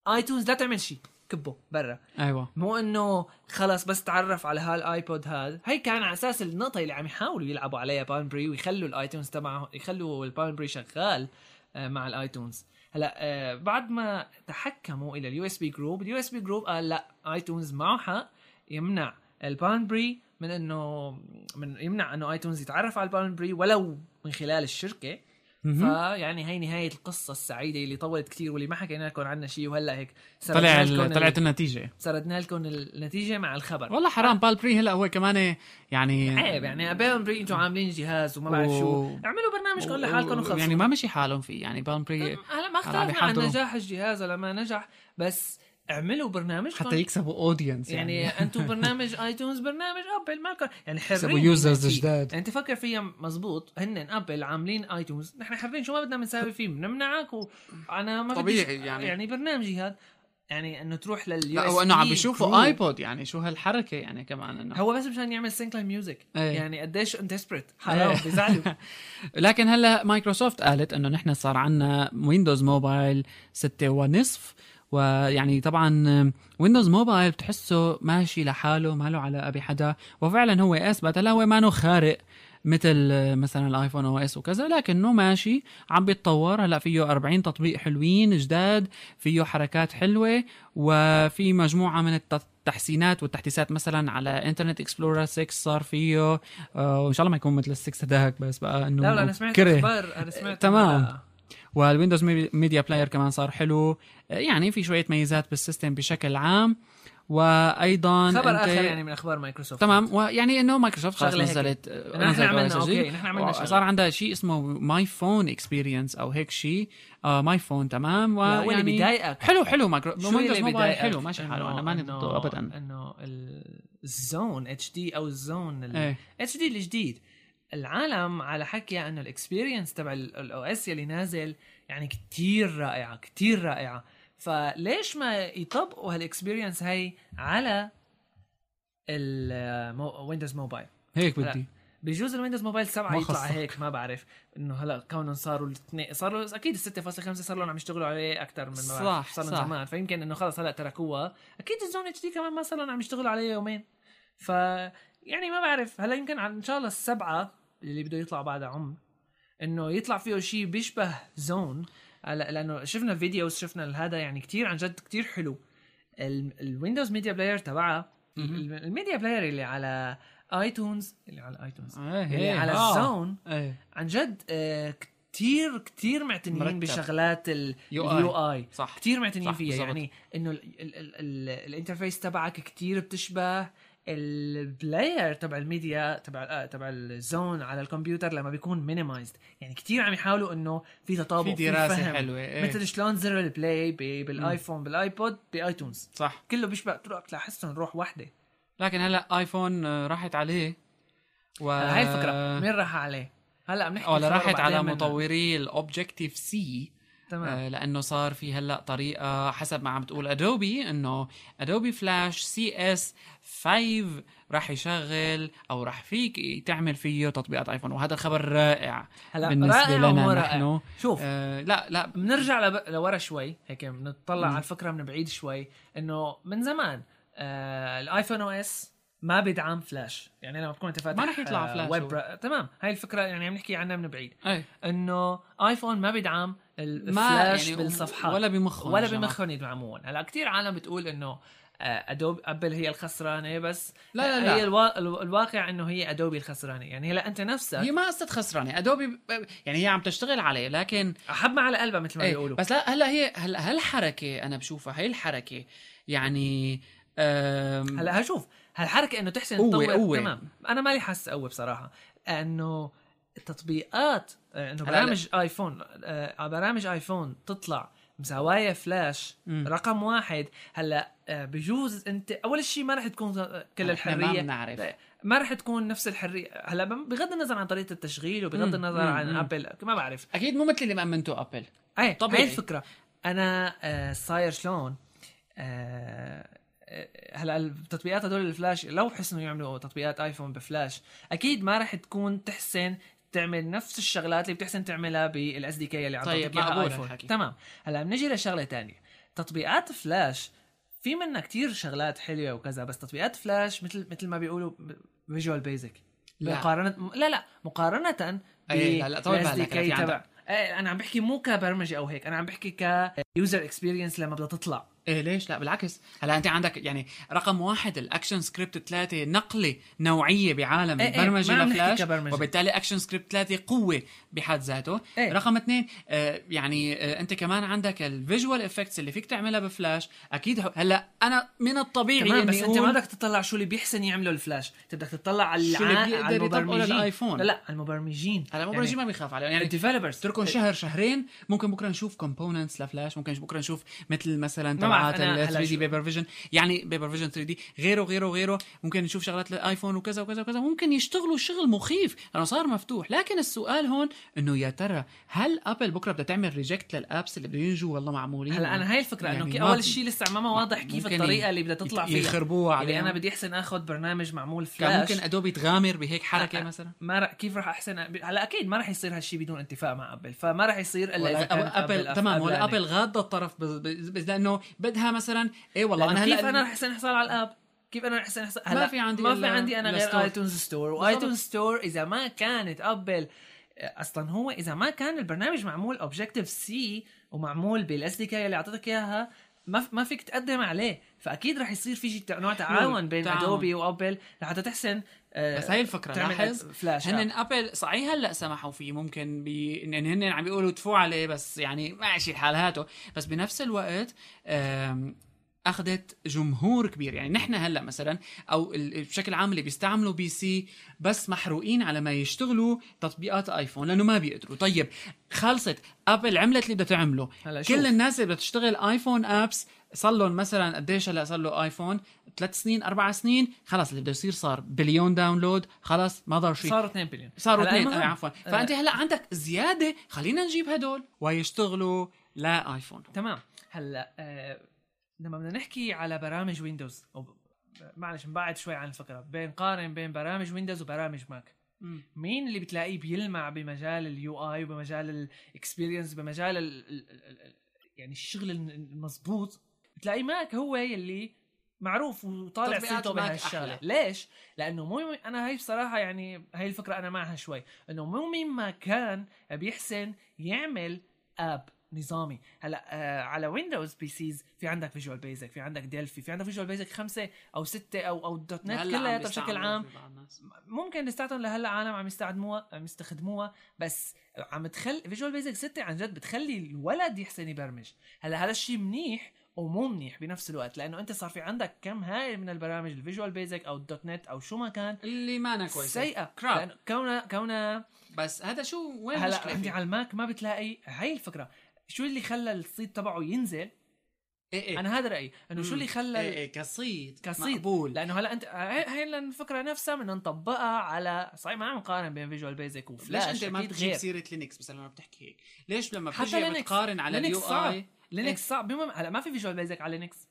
آيتونز لا تعمل شيء كبه برا. أيوه. مو إنه خلص بس تعرف على هالايبود هذا. هي كان على أساس النقطه اللي عم يحاولوا يلعبوا عليها بالم بري ويخلوا الآيتونز تبعه يخلوا البالم بري شغال آه، مع الآيتونز. هلا آه، بعد ما تحكموا إلى ال USB group ال USB group قال لا آيتونز معه حق يمنع البالم بري من انه من يمنع إنه آيتونز يتعرف على البالم بري ولو من خلال الشركة. فيعني هي نهاية القصة السعيدة اللي طولت كثير واللي ما حكينا لكم عنها شيء وهلأ هيك طلع طلعت ال- النتيجة. سردنا لكم النتيجة مع الخبر. والله حرام بالبري هلأ هو كمان يعني عيب يعني بالم بري أنتم عاملين جهاز وما بعرف شو. اعملوا برنامج كل لحالكم وخلصوا يعني ما مشي حالهم فيه يعني بالبري هلأ ما اختلفنا عن. نجاح الجهاز ولا ما نجح بس اعملوا برنامجكم حتى يكسبوا audience يعني, يعني, أنتم برنامج آيتونز برنامج آبل مالكم. يعني يكسبوا حرين users. جداد. يعني تفكر فيها مزبوط هن آبل عاملين آيتونز. نحن حرين شو ما بدنا بنساوي فيه بنمنعك وأنا ما طبيعي بديش- يعني. يعني برنامجي هذا. يعني إنه تروح لل لا وانه عم بيشوفوا ايبود يعني شو هالحركة يعني كمان إنه. هو بس مشان يعمل sync لل music إيه. يعني قديش انت desperate حرام. بيزعلوا. لكن هلا مايكروسوفت قالت إنه نحن صار عندنا ويندوز موبايل ستة ونصف. ويعني طبعا ويندوز موبايل بتحسه ماشي لحاله ما له علاقه بحدا وفعلا هو أثبت هلا هو ما خارق مثل مثلا الآيفون OS وكذا لكنه ماشي عم بيتطور هلأ فيه 40 تطبيق حلوين جداد فيه حركات حلوة وفي مجموعة من الت- التحسينات والتحديثات مثلا على انترنت اكسبلورر 6 صار فيه آه، وإن شاء الله ما يكون مثل السكس هداك بس بقى إنه لا لا أنا سمعت كره. أخبار أنا سمعت تمام. والويندوز مي- ميديا بلاير كمان صار حلو. آه، يعني في شوية ميزات بالسيستم بشكل عام. وأيضا خبر أنت- آخر يعني من أخبار مايكروسوفت. تمام. ويعني إنه مايكروسوفت هيك. نزلت نحن عملنا okay. نحن عملنا. صار عندها شيء اسمه ماي فون اكسبيرينس أو هيك شيء. آه ماي فون تمام. اللي ويعني بيضايقك؟ حلو حلو. مايكرو شو اللي بيضايقك؟ حلو ماشي حاله. أنا ماني ضده ابدا. إنه الزون اتش دي أو الزون اتش دي الجديد. العالم على حكي انه ال experience تبع ال OS يلي نازل يعني كتير رائعة كتير رائعة فليش ما يطبقوا هال experience هاي على الويندوز موبايل هيك. بدي بجوز الويندوز موبايل 7 ما يطلع. هيك ما بعرف إنه هلا كونهم صاروا الاثنين صاروا أكيد ال 6.5 صار لهم عم يشتغلوا عليه أكثر من ما. صح، صار. زمان فيمكن إنه خلص هلا تركوها أكيد الزون اتش دي كمان ما صار لهم عم يشتغلوا عليه يومين ف يعني ما بعرف هلا يمكن إن شاء الله السبعة اللي بده يطلع بعد عمر إنه يطلع فيه شيء بيشبه زون هلا لأنه شفنا videos شفنا هذا يعني كتير عن جد كتير حلو ال- الويندوز ميديا بلاير تبعها ال media player اللي على ايتونز اللي على ايتونز إيه اللي هيك. على آه. الزون إيه عن جد آه، كتير كتير معتنيين مرتب. بشغلات. ال UI صح كتير معتنيين صح، فيها. يعني إنه ال- ال- ال- ال- ال interface تبعك كتير بتشبه ال player تبع الميديا تبع آه تبع ال Zune على الكمبيوتر لما بيكون minimized يعني كتير عم يحاولوا إنه في تطابق في دراسة فهم. حلوة إيه. مثل شلون زر ال play بالآيفون بالآيبود بآيتونز. صح. كله بيشبه تروح تحسهم روح واحدة لكن هلأ آيفون آه، راحت عليه و هاي الفكرة. مين راح عليه؟ هلأ عم نحكي ولا راحت على. مطوري ال Objective-C تمام. آه، لأنه صار في هلأ طريقة حسب ما عم بتقول Adobe إنه Adobe Flash CS 5 راح يشغل أو راح فيك تعمل فيه تطبيقات iPhone وهذا خبر رائع هلأ بالنسبة رائع لنا رائع. نحن. شوف آه لا لا. بنرجع لب... لورا شوي هيك بنطلع. على الفكرة من بعيد شوي إنه من زمان آه ال iPhone OS ما بيدعم فلاش يعني لما تكون أنت فاتح ما رح يطلع آه، فلاش ويب. تمام. هاي الفكرة يعني عم نحكي عنها من بعيد. إنه iPhone ما بيدعم الفلاش يعني بالصفحات. ولا بمخهم ولا. بمخهم يدعمون. هلا كثير عالم بتقول إنه آه، Adobe Apple هي الخسرانة بس لا لا لا. هي الوا... الو- الواقع إنه هي Adobe الخسرانة. يعني هلا أنت نفسك هي ما قصة خسرانة. Adobe يعني هي عم تشتغل عليه لكن حبة على قلبها مثل ما إيه بيقولوا. بس لا هلا هي هلا هالحركة أنا بشوفها هي الحركة. يعني أم هلا هشوف هالحركة إنه تحسن قوة- قوة. تمام. أنا مالي حاسس قوة بصراحة. إنه التطبيقات آه، إنه برامج iPhone آه، برامج iPhone تطلع مساوايا فلاش مم. رقم واحد هلا آه، بجوز أنت أول شيء ما رح تكون كل إحنا ما الحرية بنعرف. ما رح تكون نفس الحرية هلا بغض النظر عن طريقة التشغيل وبغض. النظر مم. عن مم. Apple ما بعرف أكيد مو مثل اللي مأمنته Apple إيه طبيعي. هاي الفكرة أنا آه، صاير شلون آه، هلا التطبيقات هدول الفلاش لو حسنوا يعملوا تطبيقات iPhone ب Flash أكيد ما راح تكون تحسن تعمل نفس الشغلات اللي بتحسن تعملها بال SDK اللي عم طيب،. تمام. هلا بنجي لشغلة تانية. تطبيقات فلاش في منها كتير شغلات حلوة وكذا بس تطبيقات فلاش مثل مثل ما بيقولوا Visual Basic لا. مقارنه لا لا. مقارنة أي، لا، لا، طول بال بالك،. تبع. إيه أنا عم بحكي مو كبرمجة أو هيك أنا عم بحكي ك user experience لما بدها تطلع. إيه ليش؟ لا بالعكس. هلا أنت عندك يعني رقم واحد ال ActionScript 3 نقلة نوعية بعالم إيه إيه، البرمجة نحكي لفلاش. وبالتالي ActionScript 3 قوة بحد ذاته. إيه. رقم اثنين آه يعني آه أنت كمان عندك ال visual effects اللي فيك تعملها بفلاش. أكيد هلا أنا من الطبيعي بس أنت ما بدك تطلع شو اللي بيحسن يعمله الفلاش. أنت بدك تطلع على شو اللي بيقدر المبرمجين. لل iPhone. لا لا على المبرمجين. هلا مبرمجين ما بيخاف عليهم. يعني يعني ال developers اتركهم شهر شهرين. ممكن بكرة نشوف components ل Flash. ممكن بكرة نشوف مثل مثلا أنا ال هلا 3D Papervision يعني Papervision 3D غيره غيره غيره. ممكن نشوف شغلات ال iPhone وكذا وكذا وكذا. ممكن يشتغلوا شغل مخيف. لأنه صار مفتوح. لكن السؤال هون إنه يا ترى هل Apple بكرة بدها تعمل reject لل apps اللي بده ينجوا؟ والله معمولين. هلا أنا هاي الفكرة إنه يعني ما أول شيء لسه ما واضح كيف الطريقة اللي بدها تطلع فيها. يخربوها عليهم. أنا بدي أحسن آخذ برنامج معمول كان فلاش ممكن Adobe تغامر بهيك حركة مثلا؟ ما رح كيف راح أحسن؟ هلا أكيد ما راح يصير هالشيء بدون اتفاق مع Apple فما راح يصير إلا Apple تمام ولا. Apple غاضة الطرف. لأنه بدها مثلا إيه والله أنا كيف هلا أنا رح أحسن أحصل على ال app كيف أنا رح أحسن احصل ما في عندي ما في عندي أنا غير store. iTunes Store. و iTunes Store إذا ما كانت Apple أصلا هو إذا ما كان البرنامج معمول Objective-C ومعمول بال SDK اللي اعطتك إياها ما ما فيك تقدم عليه فأكيد رح يصير في شيء نوع تعاون بين تعاون. Adobe و Apple لحتى تحسن آه، بس هاي الفكرة لاحظ فلاش هن. Apple صحيح هلأ سمحوا فيه ممكن بي ان هن عم بيقولوا ادفعوا عليه بس يعني ماشي الحال هاته بس بنفس الوقت أخذت جمهور كبير. يعني نحن هلأ مثلا أو بشكل عام اللي بيستعملوا PC بس محروقين على ما يشتغلوا تطبيقات iPhone لأنه ما بيقدروا. طيب خلصت. Apple عملت اللي بدها تعمله. هلأ شوف. كل الناس اللي بدها تشتغل iPhone apps صار لهم مثلا قديش هلأ صار له iPhone؟ ثلاث سنين أربع سنين؟ خلص اللي بده يصير صار billion download خلص ما ضل شيء. صاروا 2 بليون. صاروا هلأ اثنين. المهم- آه عفوا. فأنت هلأ عندك زيادة. خلينا نجيب هدول ويشتغلوا لا iPhone. تمام. هلأ آه لما بدنا نحكي على برامج Windows أو ب- معلش نبعد شوي عن الفكرة بين قارن بين برامج Windows وبرامج Mac مين اللي بتلاقيه بيلمع بمجال ال UI وبمجال ال experience بمجال ال ال ال ال يعني الشغل المضبوط؟ بتلاقيه Mac هو يلي معروف وطالع سيرته بهالشغلة. ليش؟ لأنه مو أنا هاي بصراحة يعني هاي الفكرة أنا معها شوي. إنه مو مين ما كان بيحسن يعمل app نظامي. هلأ آه على Windows PCs في عندك Visual Basic في عندك Delphi في عندك Visual Basic خمسة أو ستة أو أو .NET كلها بشكل عام. ممكن لساتهم لهلأ عالم عم يستخدموها عم يستخدموها بس عم تخلي Visual Basic 6 عن جد بتخلي الولد يحسن يبرمج. هلأ هذا الشيء منيح ومو منيح بنفس الوقت لأنه أنت صار في عندك كم هائل من البرامج ال Visual Basic أو ال .NET أو شو ما كان. اللي ما أنا كويس سيئة. crap كونها كونها بس هذا شو وين هلأ فيه؟ على الماك ما بتلاقي هاي الفكرة. شو اللي خلى الصيت تبعه ينزل؟ إيه إيه. أنا هذا رأيي إنه شو اللي خلى إيه إيه كصيد كصيد. مقبول. لأنه هلا أنت هاي هاي الفكرة نفسها بدنا نطبقها على صحيح ما عم نقارن بين فيجوال بيزك ليش وفلاش أنت ما بتجيب. سيرة لينكس مثلا لما بتحكي هيك؟ ليش لما بتجي. بتقارن على اليو صعب. اي لينكس صعب. بمهم هلا ما في فيجوال بيزك على لينكس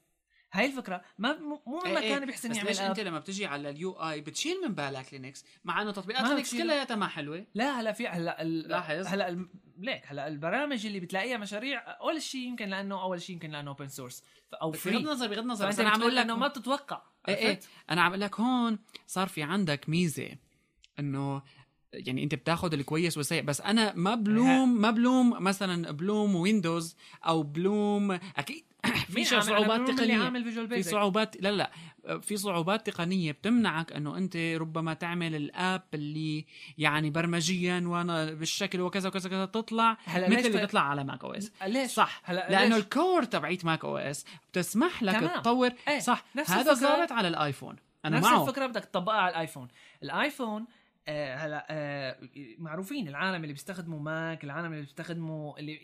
هاي الفكرة. ما مو مو إيه إيه، كان بيحسن يعمل ليش أنت لما بتجي على ال UI بتشيل من بالك لينكس؟ مع إنه تطبيقات لينكس. كلياتها ما حلوة. لا هلأ في هلأ لاحظ. هلأ ليك هلأ البرامج اللي بتلاقيها مشاريع أول شيء يمكن لأنه أول شيء يمكن لأنه open source أو بغض فري النظر بغض النظر بس أنا عم أقول لك إنه ما بتتوقع. إيه إيه؟ أنا عم أقول لك هون صار في عندك ميزة إنه يعني أنت بتاخذ الكويس والسيء. بس أنا ما بلوم ما بلوم مثلا بلوم ويندوز أو بلوم أكيد في صعوبات تقنية. في صعوبات لا لا. في صعوبات تقنية بتمنعك إنه أنت ربما تعمل ال app اللي يعني برمجيا وأنا بالشكل وكذا وكذا كذا تطلع هلا مثل اللي؟ بيطلع على ماك أو إس. ليش؟ صح. هلا لأنه ليش؟ ال core تبعيت ماك أو إس بتسمح لك تمام. تطور. إيه، صح. هذا ظابط على الآيفون. أنا نفس معه. الفكرة بدك تطبقها على الآيفون. الآيفون آه هلا آه معروفين العالم اللي بيستخدموا ماك العالم اللي بيستخدموا اللي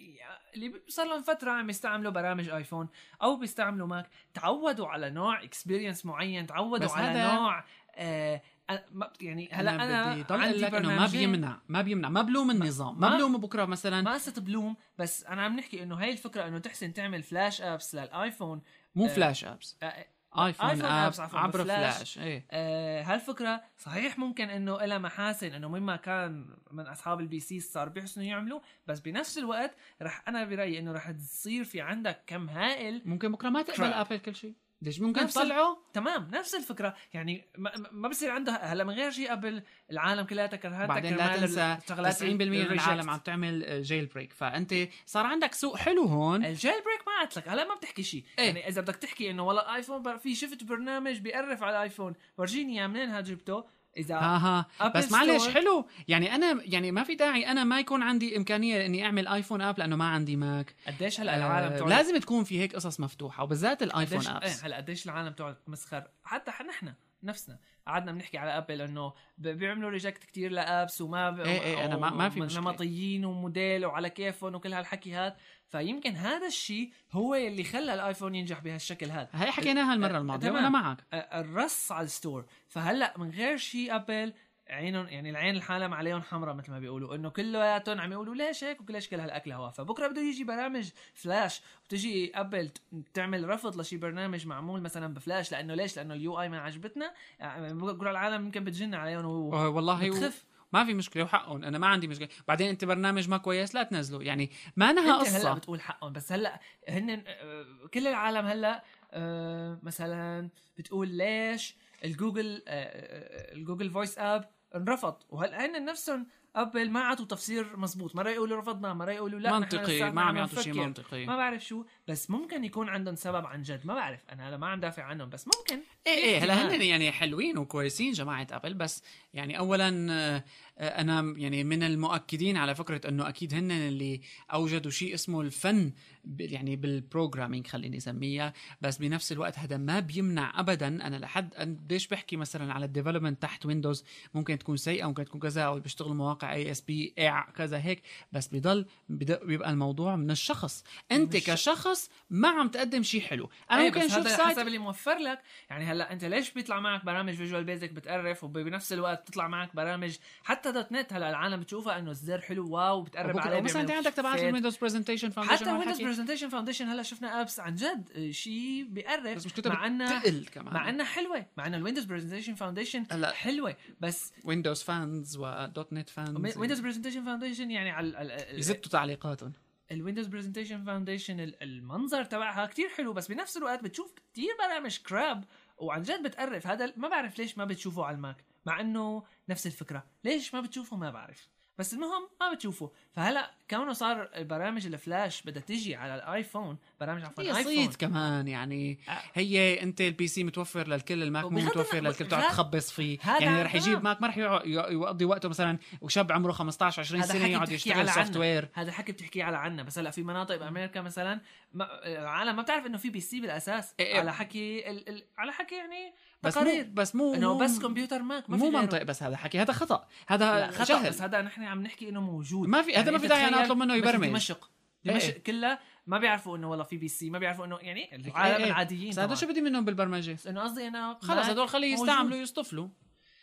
اللي صار لهم فترة عم يستعملوا برامج آيفون أو بيستعملوا ماك. تعودوا على نوع experience معين تعودوا على هذا- نوع آه أنا- يعني هلا أنا, بدي ضل عندي لك إنه ما. بيمنع ما بيمنع ما بلوم النظام ما, ما- بلوم بكرة مثلا. ما قصة بلوم بس أنا عم نحكي إنه هاي الفكرة إنه تحسن تعمل Flash apps للآيفون. مو آه، Flash apps آه آيفون, آيفون app apps عفواً عبر بفلاش. فلاش إيه آه هالفكرة صحيح ممكن إنه لها محاسن إنه مما كان من أصحاب ال PC صار بيحسنوا يعملوا بس بنفس الوقت رح أنا برأيي إنه رح تصير في عندك كم هائل ممكن بكرة ما تقبل. أبل كل شيء ليش ممكن تطلعه تمام نفس الفكرة. يعني ما, ما بصير عندها هلا من غير شيء قبل العالم كلياتها كرهتها بعدين لا تنسى الشغلات 90% من ال- العالم. عم تعمل jailbreak فأنت صار عندك سوق حلو هون. ال jailbreak ما قلت لك هلا ما بتحكي شيء. إيه. يعني إذا بدك تحكي إنه والله الايفون بر- في شفت برنامج بيقرف على الايفون ورجيني اياه منين جبته؟ إذا ها ها أبل بس معلش. حلو. يعني أنا يعني ما في داعي أنا ما يكون عندي إمكانية إني أعمل آيفون app لأنه ما عندي ماك. قديش هلأ العالم آه لازم تكون في هيك قصص مفتوحة وبالذات الايفون apps إيه هلأ قديش العالم تقعد تمسخر حتى نحن. نفسنا. قعدنا بنحكي على ابل إنه بيعملوا reject كتير ل apps وما ب... إيه إيه، أنا ما- ما في مشكلة. نمطيين وموديل وعلى كيفهم وكل هالحكي هذا فيمكن هذا الشيء هو اللي خلى الآيفون ينجح بهالشكل هذا هي حكيناها المرة الماضية. وأنا معك. الرص على ال store. فهلأ من غير شيء ابل عينهم يعني العين العالم عليهم حمراء مثل ما بيقولوا إنه كلياتهم عم يقولوا ليش هيك وكليش كل هالاكل هوا فبكره بده يجي برامج فلاش وتجي أبل تعمل رفض لشي برنامج معمول مثلا بفلاش لأنه ليش؟ لأنه ال UI ما عجبتنا. يعني بقول العالم يمكن بتجن عليهم والله و... بتخف. ما في مشكلة وحقهم. أنا ما عندي مشكلة. بعدين أنت برنامج ما كويس لا تنزله. يعني ما نها أنت هلأ قصة. بتقول حقهم بس هلأ هن آه، كل العالم هلأ آه، مثلا بتقول ليش الجوجل الجوجل فويس app انرفض. وهلا هن نفسهم ابل ما عطوا تفسير مزبوط مره يقولوا رفضنا مره يقولوا لا منطقي ما عم يعطوا شيء. منطقي. ما بعرف شو بس ممكن يكون عندهم سبب عن جد. ما بعرف أنا هلا ما عم دافع عنهم بس ممكن. إيه إيه هلا احتمال. هن يعني حلوين وكويسين جماعة أبل بس يعني اولا آه، أنا يعني من المؤكدين على فكرة إنه أكيد هن اللي أوجدوا شيء اسمه ال fun يعني بال programming خليني أسميها بس بنفس الوقت هذا ما بيمنع ابدا. أنا لحد قديش بحكي مثلا على ال development تحت ويندوز ممكن تكون سيئة ممكن تكون كذا أو بيشتغلوا مواقع ASP كذا هيك بس بضل بيبقى الموضوع من الشخص. أنت كشخص ما عم تقدم شيء حلو. أنا إيه ممكن أشوف site حسب اللي موفر لك. يعني هلا انت ليش بيطلع معك برامج Visual Basic بتقرف وبنفس الوقت بتطلع معك برامج حتى .NET هلا العالم بتشوفها انه الزر حلو wow بتقرب عليه مثلا أنت عندك تبعات. ال Windows Presentation Foundation حتى Windows Presentation Foundation هلا شفنا apps عن جد شيء بيقرف. بس مشكلتها مع انها كمان. مع إنها حلوة. مع إنه ال Windows Presentation Foundation هلا حلوة. بس ويندوز fans و .NET fans Windows Presentation Foundation يعني على يزتوا تعليقاتهم. ال Windows Presentation Foundation المنظر تبعها كتير حلو بس بنفس الوقت بتشوف كتير برامج crap وعن جد بتقرف. هذا ما بعرف ليش ما بتشوفه على الماك مع إنه نفس الفكرة. ليش ما بتشوفه؟ ما بعرف. بس المهم ما بتشوفه فهلا كونه صار البرامج الفلاش بدها تيجي على الايفون برامج عفوا هي صيد كمان يعني آه. هي انت البي سي متوفر للكل الماك مو متوفر للكل تقعد تخبص فيه يعني رح. يجيب ماك ما رح يقضي وقته مثلا وشاب عمره 15 20 هذا سنة يقعد يشتغل سوفت. وير هذا حكي بتحكي على عنا بس هلا في مناطق بأمريكا مثلا ما العالم ما بتعرف إنه في بي سي بالأساس إيه إيه. على حكي ال... ال... على حكي يعني بس مو تقارير. بس مو إنه مو- بس كمبيوتر ماك ما مو. منطق بس هذا حكي. هذا خطأ. هذا خطأ جهل. بس هذا نحن عم نحكي إنه موجود. ما في هذا ما أنت في داعي أنا أطلب منه يبرمج. دمشق. إيه. دمشق كلها ما بيعرفوا إنه والله في PC ما بيعرفوا إنه يعني العالم إيه. العاديين بس هذا طبعاً. شو بدي منهم بالبرمجة؟ إنه قصدي أنا خلص ما- هدول خليه. يستعملوا يصطفلوا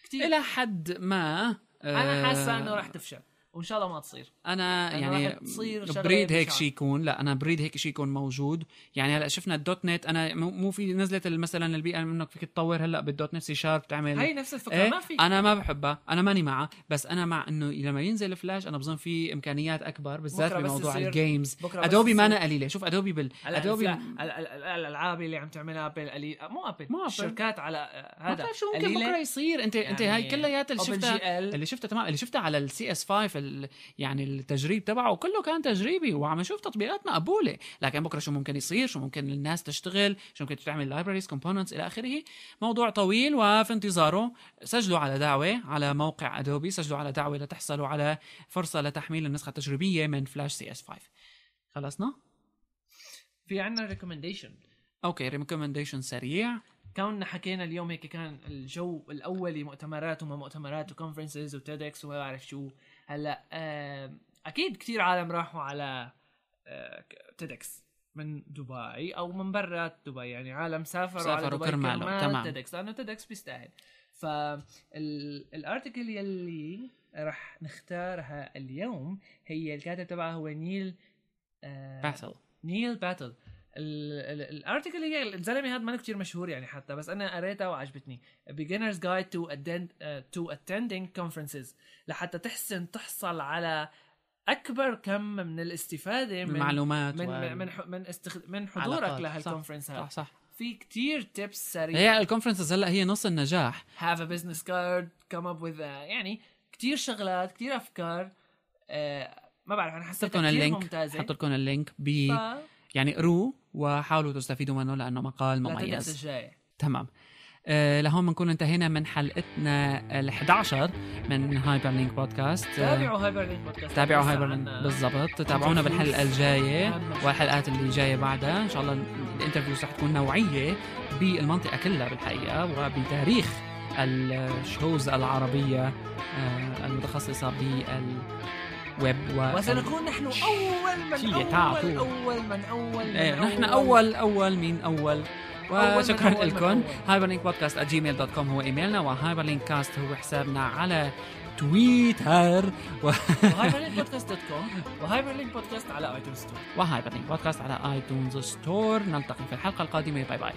كتير. إلى حد ما أنا آه، حاسه إنه رح تفشل. وإن شاء الله ما تصير أنا يعني تصير بريد هيك. شيء يكون لا أنا بريد هيك شيء يكون موجود يعني هلأ شفنا ال .NET أنا مو في نزلت مثلا البيئة إنك فيك تطور هلأ بالدوت نت سي شارب تعمل هي نفس الفكرة إيه ما في أنا ما بحبها أنا ماني معها بس أنا مع إنه لما ينزل فلاش أنا بظن في إمكانيات أكبر بالذات بموضوع ال games ادوبي ما أنا قليلة شوف ادوبي بال ادوبي ال- ال- ال- الألعاب اللي عم تعملها Apple قليل مو Apple مو Apple. الشركات على ما هذا شو ممكن. بكرة يصير انت أنت يعني هاي كلياتها اللي شفتها. اللي شفتها تمام اللي شفتها على ال CS 5 ال- يعني التجريب تبعه كله كان تجريبي وعم نشوف تطبيقات مقبولة. لكن بكرة شو ممكن يصير؟ شو ممكن الناس تشتغل؟ شو ممكن تعمل libraries components إلى آخره. موضوع طويل وفي انتظاره. سجلوا على دعوة على موقع Adobe سجلوا على دعوة لتحصلوا على فرصة لتحميل النسخة التجريبية من Flash CS 5 خلصنا؟ في عنا recommendation أوكي recommendation سريع. كوننا حكينا اليوم هيك كان الجو الاولي مؤتمرات وما مؤتمرات و conferences و TEDx وما بعرف شو. هلا أكيد كتير عالم راحوا على TEDx من دبي أو من برا دبي يعني عالم سافروا, على سافروا دبي كرماله، كرمال تمام. TEDx لأنه TEDx بيستاهل. فال article يلي رح نختارها اليوم هي الكاتب تبعها هو نيل آه، باتل. نيل باتل. ال article هي الزلمه هذا ما كتير مشهور يعني حتى بس أنا قريتها وعجبتني. Beginners guide to attend uh, to attending conferences. لحتى تحسن تحصل على أكبر كم من الاستفادة من المعلومات من وال- من من, استخ... من حضورك. لهال conference هذا صح صح في كتير tips سريعه هي ال conferences هلأ هي نص النجاح. Have a business card come up with a يعني كتير شغلات كتير أفكار آه ما بعرف أنا حسيتها كتير ال link ممتازة. حط لكم اللينك ب ف... يعني قروه وحاولوا تستفيدوا منه لأنه مقال مميز. الجاي. تمام. آه، لهون بنكون انتهينا من حلقتنا ال 11 من Hyperlink Podcast تابعوا Hyperlink Podcast تابعوا Hyper عنا بالضبط. تابعونا بالحلقة الجاية والحلقات اللي جاية بعدها. إن شاء الله الانترفيوز رح تكون نوعية بالمنطقة كلها بالحقيقة وبتاريخ الشوز العربية آه، المتخصصة بالويب و وسنكون نحن أول من أول تعطوا. أول من أول من إيه نحن أول أول. مين أول. أول من وشكرا أول من لكم. أول. هايبر لينك بودكاست جيميل دوت كوم هو إيميلنا وهايبر لينك كاست هو حسابنا على تويتر. و... وهايبر لينك بودكاست دوت كوم و Hyperlink Podcast على iTunes Store و Hyperlink Podcast على iTunes Store نلتقي في الحلقة القادمة. bye bye